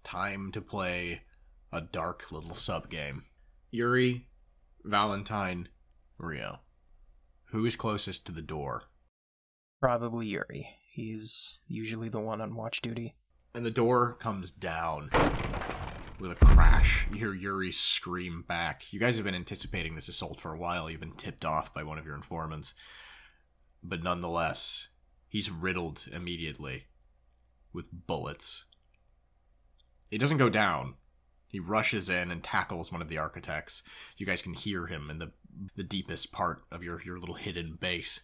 time to play a dark little sub game. Yuri, Valentine, Rio. Who is closest to the door? Probably Yuri. He's usually the one on watch duty. And the door comes down with a crash. You hear Yuri scream back. You guys have been anticipating this assault for a while. You've been tipped off by one of your informants. But nonetheless, he's riddled immediately with bullets. He doesn't go down. He rushes in and tackles one of the architects. You guys can hear him in the the deepest part of your, your little hidden base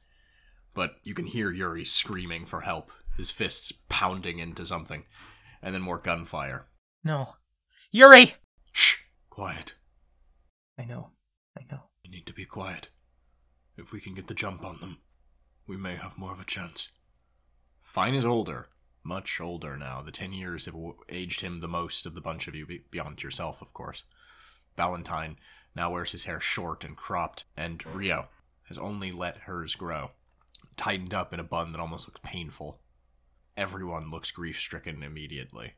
but you can hear Yuri screaming for help, his fists pounding into something, and then more gunfire. No. Yuri! Shh! Quiet. I know. I know. You need to be quiet. If we can get the jump on them, we may have more of a chance. Fine is older, much older now. The 10 years have aged him the most of the bunch of you, beyond yourself, of course. Valentine now wears his hair short and cropped, and Rio has only let hers grow, tightened up in a bun that almost looks painful. Everyone looks grief stricken immediately.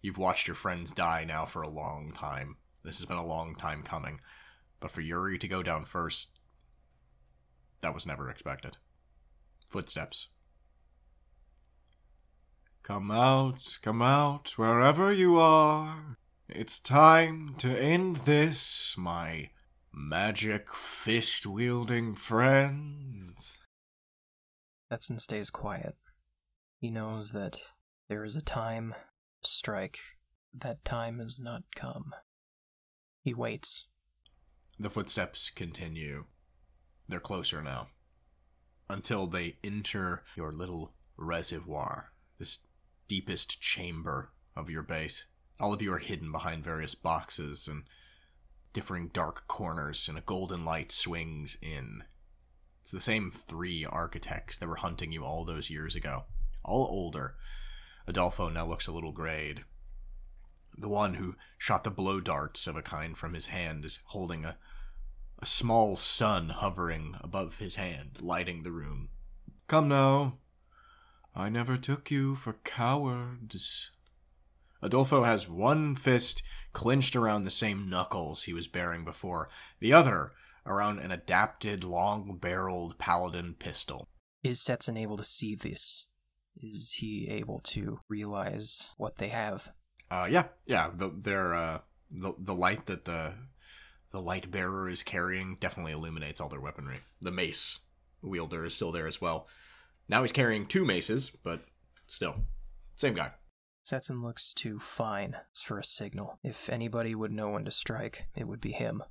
You've watched your friends die now for a long time. This has been a long time coming. But for Yuri to go down first, that was never expected. Footsteps. Come out, come out, wherever you are. It's time to end this, my magic fist wielding friends. Setson stays quiet. He knows that there is a time to strike. That time has not come. He waits. The footsteps continue. They're closer now. Until they enter your little reservoir, this deepest chamber of your base. All of you are hidden behind various boxes and differing dark corners, and a golden light swings in. It's the same three architects that were hunting you all those years ago, all older. Adolfo now looks a little grayed. The one who shot the blow darts of a kind from his hand is holding a, a small sun hovering above his hand, lighting the room. Come now. I never took you for cowards. Adolfo has one fist clenched around the same knuckles he was bearing before, the other around an adapted long barreled paladin pistol. Is Setson able to see this? Is he able to realize what they have? Uh, yeah, yeah. The, their uh, the the light that the the light bearer is carrying definitely illuminates all their weaponry. The mace wielder is still there as well. Now he's carrying two maces, but still, same guy. Setson looks to Fine for a signal. If anybody would know when to strike, it would be him.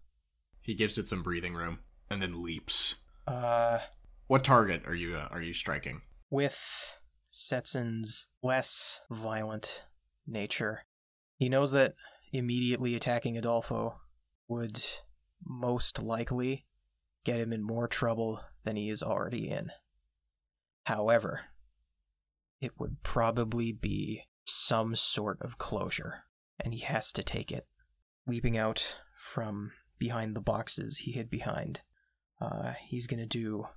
He gives it some breathing room and then leaps. Uh, What target are you uh, are you striking? with Setson's less violent nature, he knows that immediately attacking Adolfo would most likely get him in more trouble than he is already in. However, it would probably be some sort of closure, and he has to take it. Leaping out from behind the boxes he hid behind, uh, he's gonna do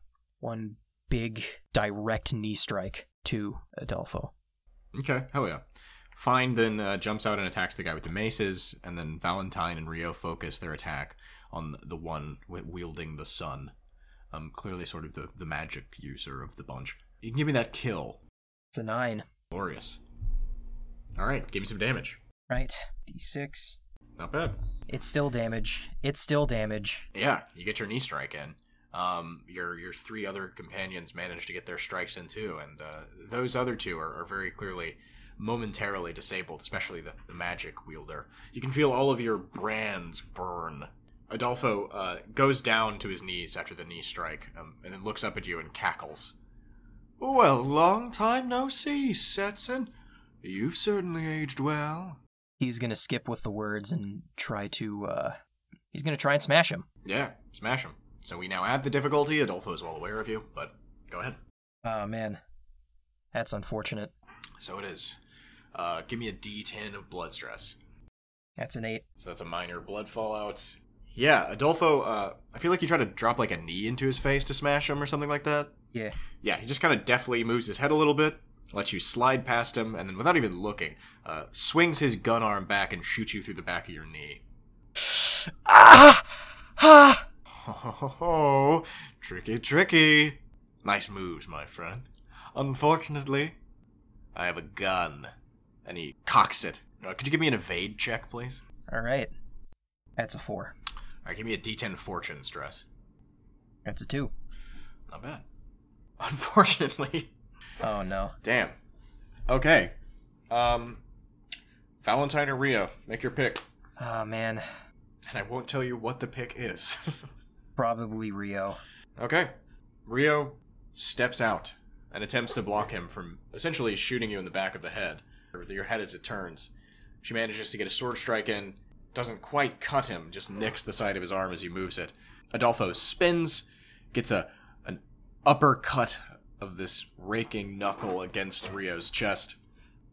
one big direct knee strike to Adolfo. Okay, hell yeah. Fine then uh, jumps out and attacks the guy with the maces, and then Valentine and Rio focus their attack on the one wielding the sun. Um, clearly sort of the, the magic user of the bunch. You can give me that kill. It's a nine. Glorious. Alright, give me some damage. Right. D6. Not bad. It's still damage. It's still damage. Yeah, you get your knee strike in. Um, your your three other companions manage to get their strikes in too, and uh, those other two are, are very clearly momentarily disabled, especially the, the magic wielder. You can feel all of your brands burn. Adolfo uh, goes down to his knees after the knee strike, um, and then looks up at you and cackles. Well, long time no see, Setson. You've certainly aged well. He's gonna skip with the words and try to, uh. He's gonna try and smash him. Yeah, smash him. So we now add the difficulty. Adolfo is well aware of you, but go ahead. Oh, man. That's unfortunate. So it is. Uh, give me a D10 of blood stress. That's an eight. So that's a minor blood fallout. Yeah, Adolfo, uh, I feel like you try to drop like a knee into his face to smash him or something like that. Yeah. Yeah, he just kind of deftly moves his head a little bit, lets you slide past him, and then without even looking, uh, swings his gun arm back and shoots you through the back of your knee. Ah! Ah! <laughs> Ho ho ho ho! Tricky, tricky! Nice moves, my friend. Unfortunately, I have a gun. And he cocks it. Uh, could you give me an evade check, please? Alright. That's a four. Alright, give me a D10 fortune stress. That's a two. Not bad. <laughs> Unfortunately. Oh, no. Damn. Okay. Um Valentine or Rio, make your pick. Oh, man. And I won't tell you what the pick is. <laughs> Probably Rio. okay. Rio steps out and attempts to block him from essentially shooting you in the back of the head. Or your head as it turns. She manages to get a sword strike in, doesn't quite cut him, just nicks the side of his arm as he moves it. Adolfo spins, gets a an uppercut of this raking knuckle against Rio's chest,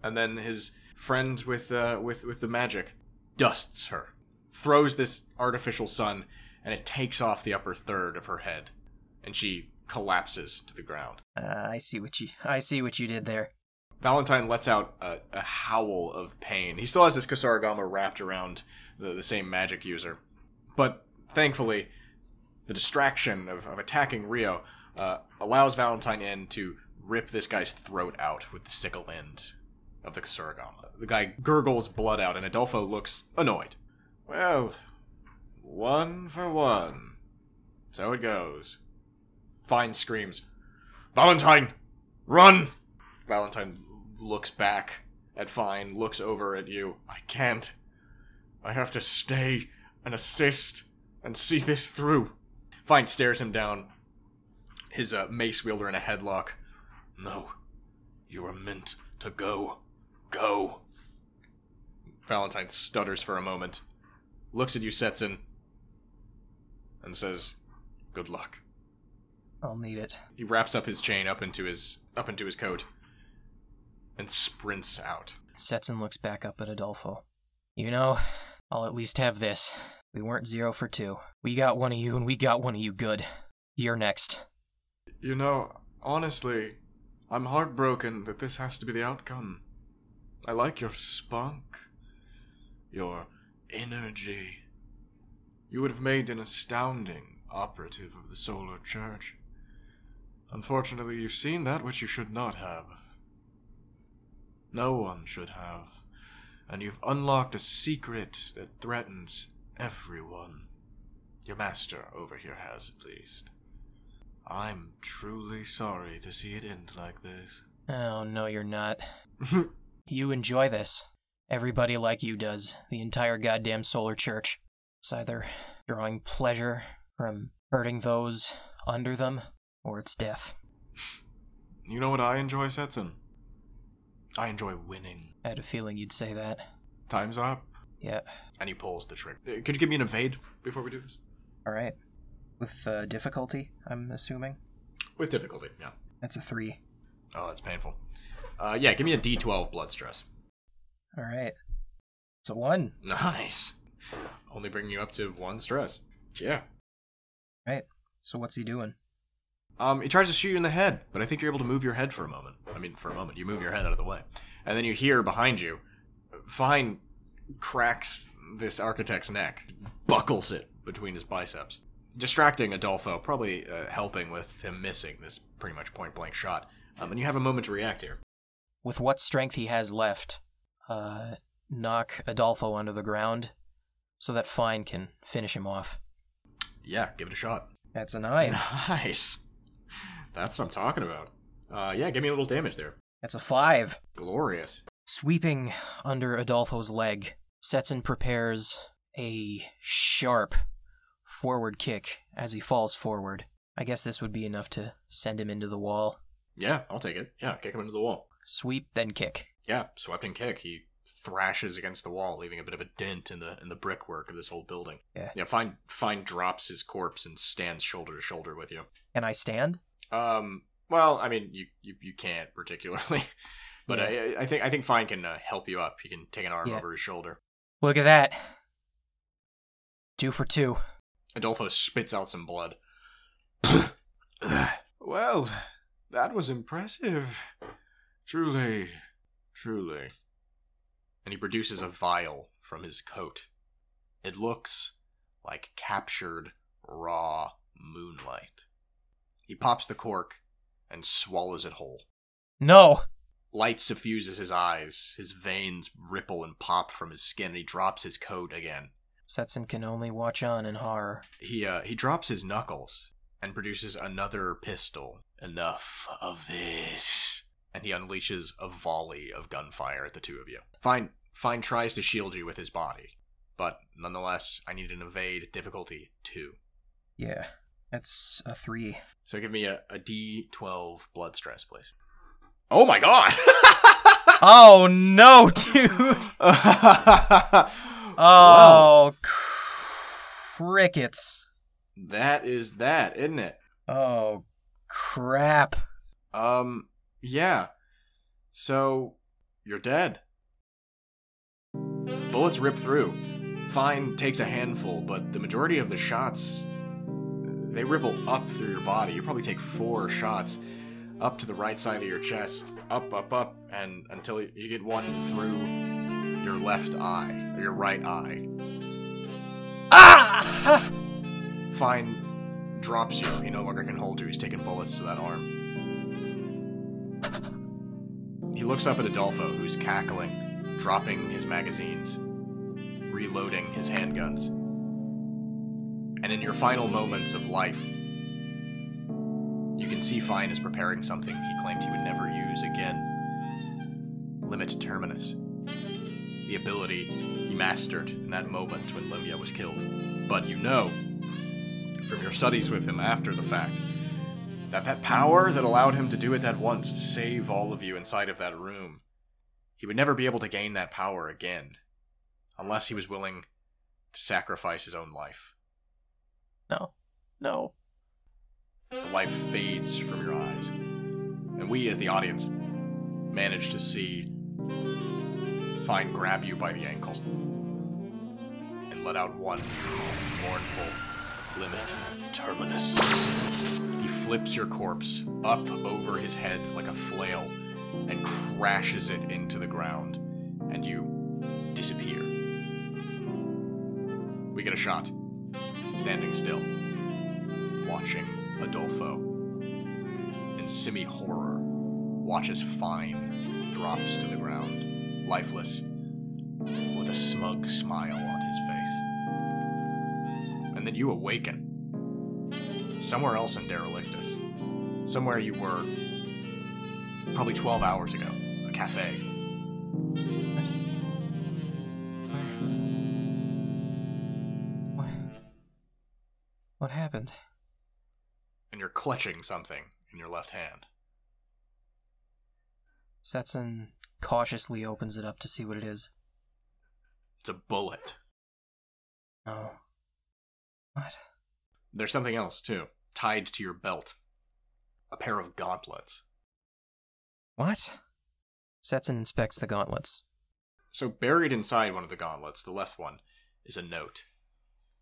and then his friend with uh, with with the magic dusts her, throws this artificial sun, and it takes off the upper third of her head, and she collapses to the ground. Uh, I see what you I see what you did there. Valentine lets out a, a howl of pain. He still has this Kusarigama wrapped around the, the same magic user. But thankfully, the distraction of, of attacking Rio uh, allows Valentine in to rip this guy's throat out with the sickle end of the Kusarigama. The guy gurgles blood out, and Adolfo looks annoyed. Well, one for one. So it goes. Fine screams, Valentine, run! Valentine looks back at Fine, looks over at you. I can't. I have to stay and assist and see this through. Fine stares him down, his uh, mace wielder in a headlock. No, you are meant to go. Go. Valentine stutters for a moment, looks at you, Setson, and says, Good luck. I'll need it. He wraps up his chain up into his up into his coat and sprints out. Setson looks back up at Adolfo. You know, I'll at least have this. We weren't zero for two. We got one of you, and we got one of you good. You're next. You know, honestly, I'm heartbroken that this has to be the outcome. I like your spunk, your energy. You would have made an astounding operative of the Solar Church. Unfortunately, you've seen that which you should not have. No one should have. And you've unlocked a secret that threatens everyone. Your master over here has, at least. I'm truly sorry to see it end like this. Oh, no, you're not. <laughs> you enjoy this. Everybody like you does. The entire goddamn solar church. It's either drawing pleasure from hurting those under them, or it's death. <laughs> You know what I enjoy, Setson? I enjoy winning. I had a feeling you'd say that. Time's up. Yeah. And he pulls the trigger. Uh, Could you give me an evade before we do this? Alright. With uh, difficulty, I'm assuming? With difficulty, yeah. That's a three. Oh, that's painful. Uh, yeah, give me a d12 blood stress. Alright. It's a one. Nice. Only bringing you up to one stress. Yeah. Right. So what's he doing? Um, he tries to shoot you in the head, but I think you're able to move your head for a moment. I mean, for a moment, you move your head out of the way, and then you hear behind you, Fine cracks this architect's neck, buckles it between his biceps, distracting Adolfo, probably uh, helping with him missing this pretty much point blank shot. Um, and you have a moment to react here. With what strength he has left, uh, knock Adolfo under the ground so that Fine can finish him off. Yeah, give it a shot. That's a nine. Nice. That's what I'm talking about. Uh, yeah, give me a little damage there. That's a five. Glorious. Sweeping under Adolfo's leg, Setson prepares a sharp forward kick as he falls forward. I guess this would be enough to send him into the wall. Yeah, I'll take it. Yeah, kick him into the wall. Sweep, then kick. Yeah, swept and kick. He thrashes against the wall, leaving a bit of a dent in the in the brickwork of this whole building. Yeah. Yeah, Fine Fine drops his corpse and stands shoulder to shoulder with you. Can I stand? Um well, I mean you you, you can't particularly. <laughs> But Yeah. I I think I think Fine can uh, help you up. He can take an arm Yeah. over his shoulder. Look at that. Two for two. Adolfo spits out some blood. <coughs> well, that was impressive. Truly, truly. And he produces a vial from his coat. It looks like captured, raw moonlight. He pops the cork and swallows it whole. No! Light suffuses his eyes, his veins ripple and pop from his skin, and he drops his coat again. Setson can only watch on in horror. He uh, he drops his knuckles and produces another pistol. Enough of this. And he unleashes a volley of gunfire at the two of you. Fine Fine tries to shield you with his body. But nonetheless, I need an evade difficulty two. Yeah. That's a three. So give me a, a D12 blood stress, please. Oh my god! <laughs> Oh no, dude! <laughs> oh, Oh, crickets. that is that, isn't it? Oh, crap. Um, yeah. So you're dead. Bullets rip through. Fine takes a handful, but the majority of the shots they ripple up through your body. You probably take four shots up to the right side of your chest, up, up, up, and until you get one through your left eye, or your right eye. Ah! <laughs> Fine drops you. He no longer can hold you. He's taking bullets to that arm. He looks up at Adolfo, who's cackling, dropping his magazines, reloading his handguns. And in your final moments of life, you can see Fine is preparing something he claimed he would never use again. Limit Terminus. The ability mastered in that moment when Limia was killed. But you know, from your studies with him after the fact, that that power that allowed him to do it that once to save all of you inside of that room, he would never be able to gain that power again, unless he was willing to sacrifice his own life. No. No. The life fades from your eyes. And we, as the audience, manage to see Fine grab you by the ankle let out one mournful limit terminus. He flips your corpse up over his head like a flail and crashes it into the ground, and you disappear. We get a shot, standing still, watching Adolfo in semi horror watches Fine drops to the ground, lifeless, with a smug smile. And then you awaken somewhere else in Derelictus, somewhere you were probably 12 hours ago, a cafe. What? What happened? And you're clutching something in your left hand. Setson cautiously opens it up to see what it is. It's a bullet. Oh. What? There's something else, too, tied to your belt. A pair of gauntlets. What? Setson inspects the gauntlets. So, buried inside one of the gauntlets, the left one, is a note.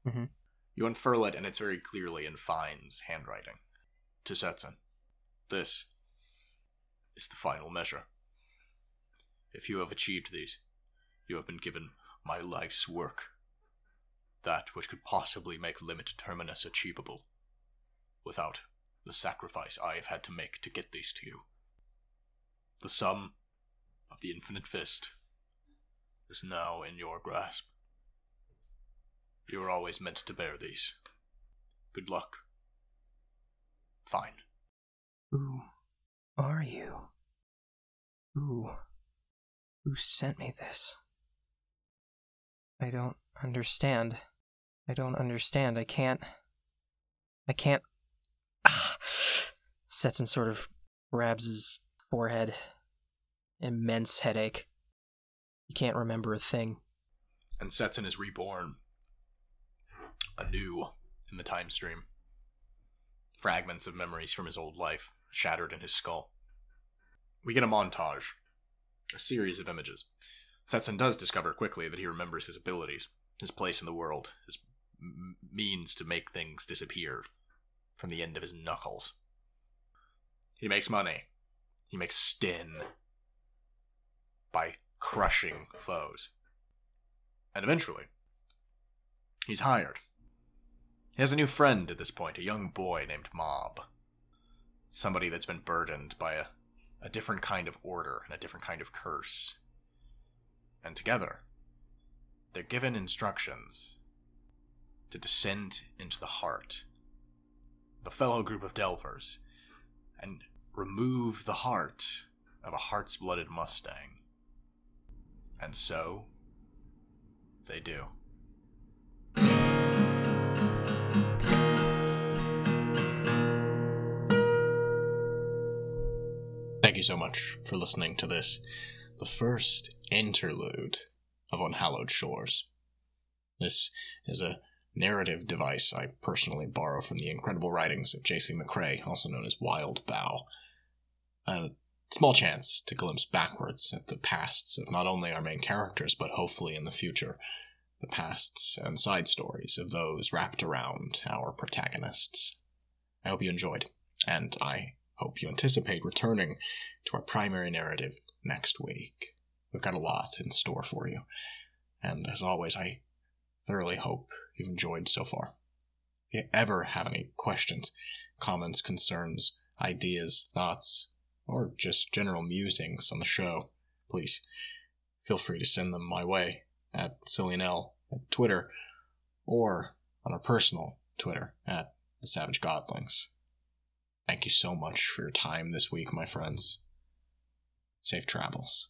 Mhm. You unfurl it, and it's very clearly in Fine's handwriting. To Setson. This is the final measure. If you have achieved these, you have been given my life's work. That which could possibly make Limit Terminus achievable, without the sacrifice I have had to make to get these to you. The sum of the Infinite Fist is now in your grasp. You were always meant to bear these. Good luck. Fine. Who are you? Who? Who sent me this? I don't understand. I don't understand. I can't. I can't. <sighs> Ah! Setson sort of grabs his forehead. Immense headache. He can't remember a thing. And Setson is reborn anew in the time stream. Fragments of memories from his old life shattered in his skull. We get a montage, a series of images. Setson does discover quickly that he remembers his abilities, his place in the world, his means to make things disappear from the end of his knuckles. He makes money. He makes stin by crushing foes. And eventually, he's hired. He has a new friend at this point, a young boy named Mob. Somebody that's been burdened by a, a different kind of order and a different kind of curse. And together, they're given instructions to descend into the heart, the fellow group of Delvers, and remove the heart of a heart's blooded Mustang. And so, they do. Thank you so much for listening to this, the first interlude of Unhallowed Shores. This is a narrative device I personally borrow from the incredible writings of J.C. McCrae, also known as Wildbow. Uh, small chance to glimpse backwards at the pasts of not only our main characters, but hopefully in the future, the pasts and side stories of those wrapped around our protagonists. I hope you enjoyed, and I hope you anticipate returning to our primary narrative next week. We've got a lot in store for you, and as always, I thoroughly hope you've enjoyed so far. If you ever have any questions, comments, concerns, ideas, thoughts, or just general musings on the show, please feel free to send them my way at SillyNL at Twitter or on our personal Twitter at the Savage Godlings. Thank you so much for your time this week, my friends. Safe travels.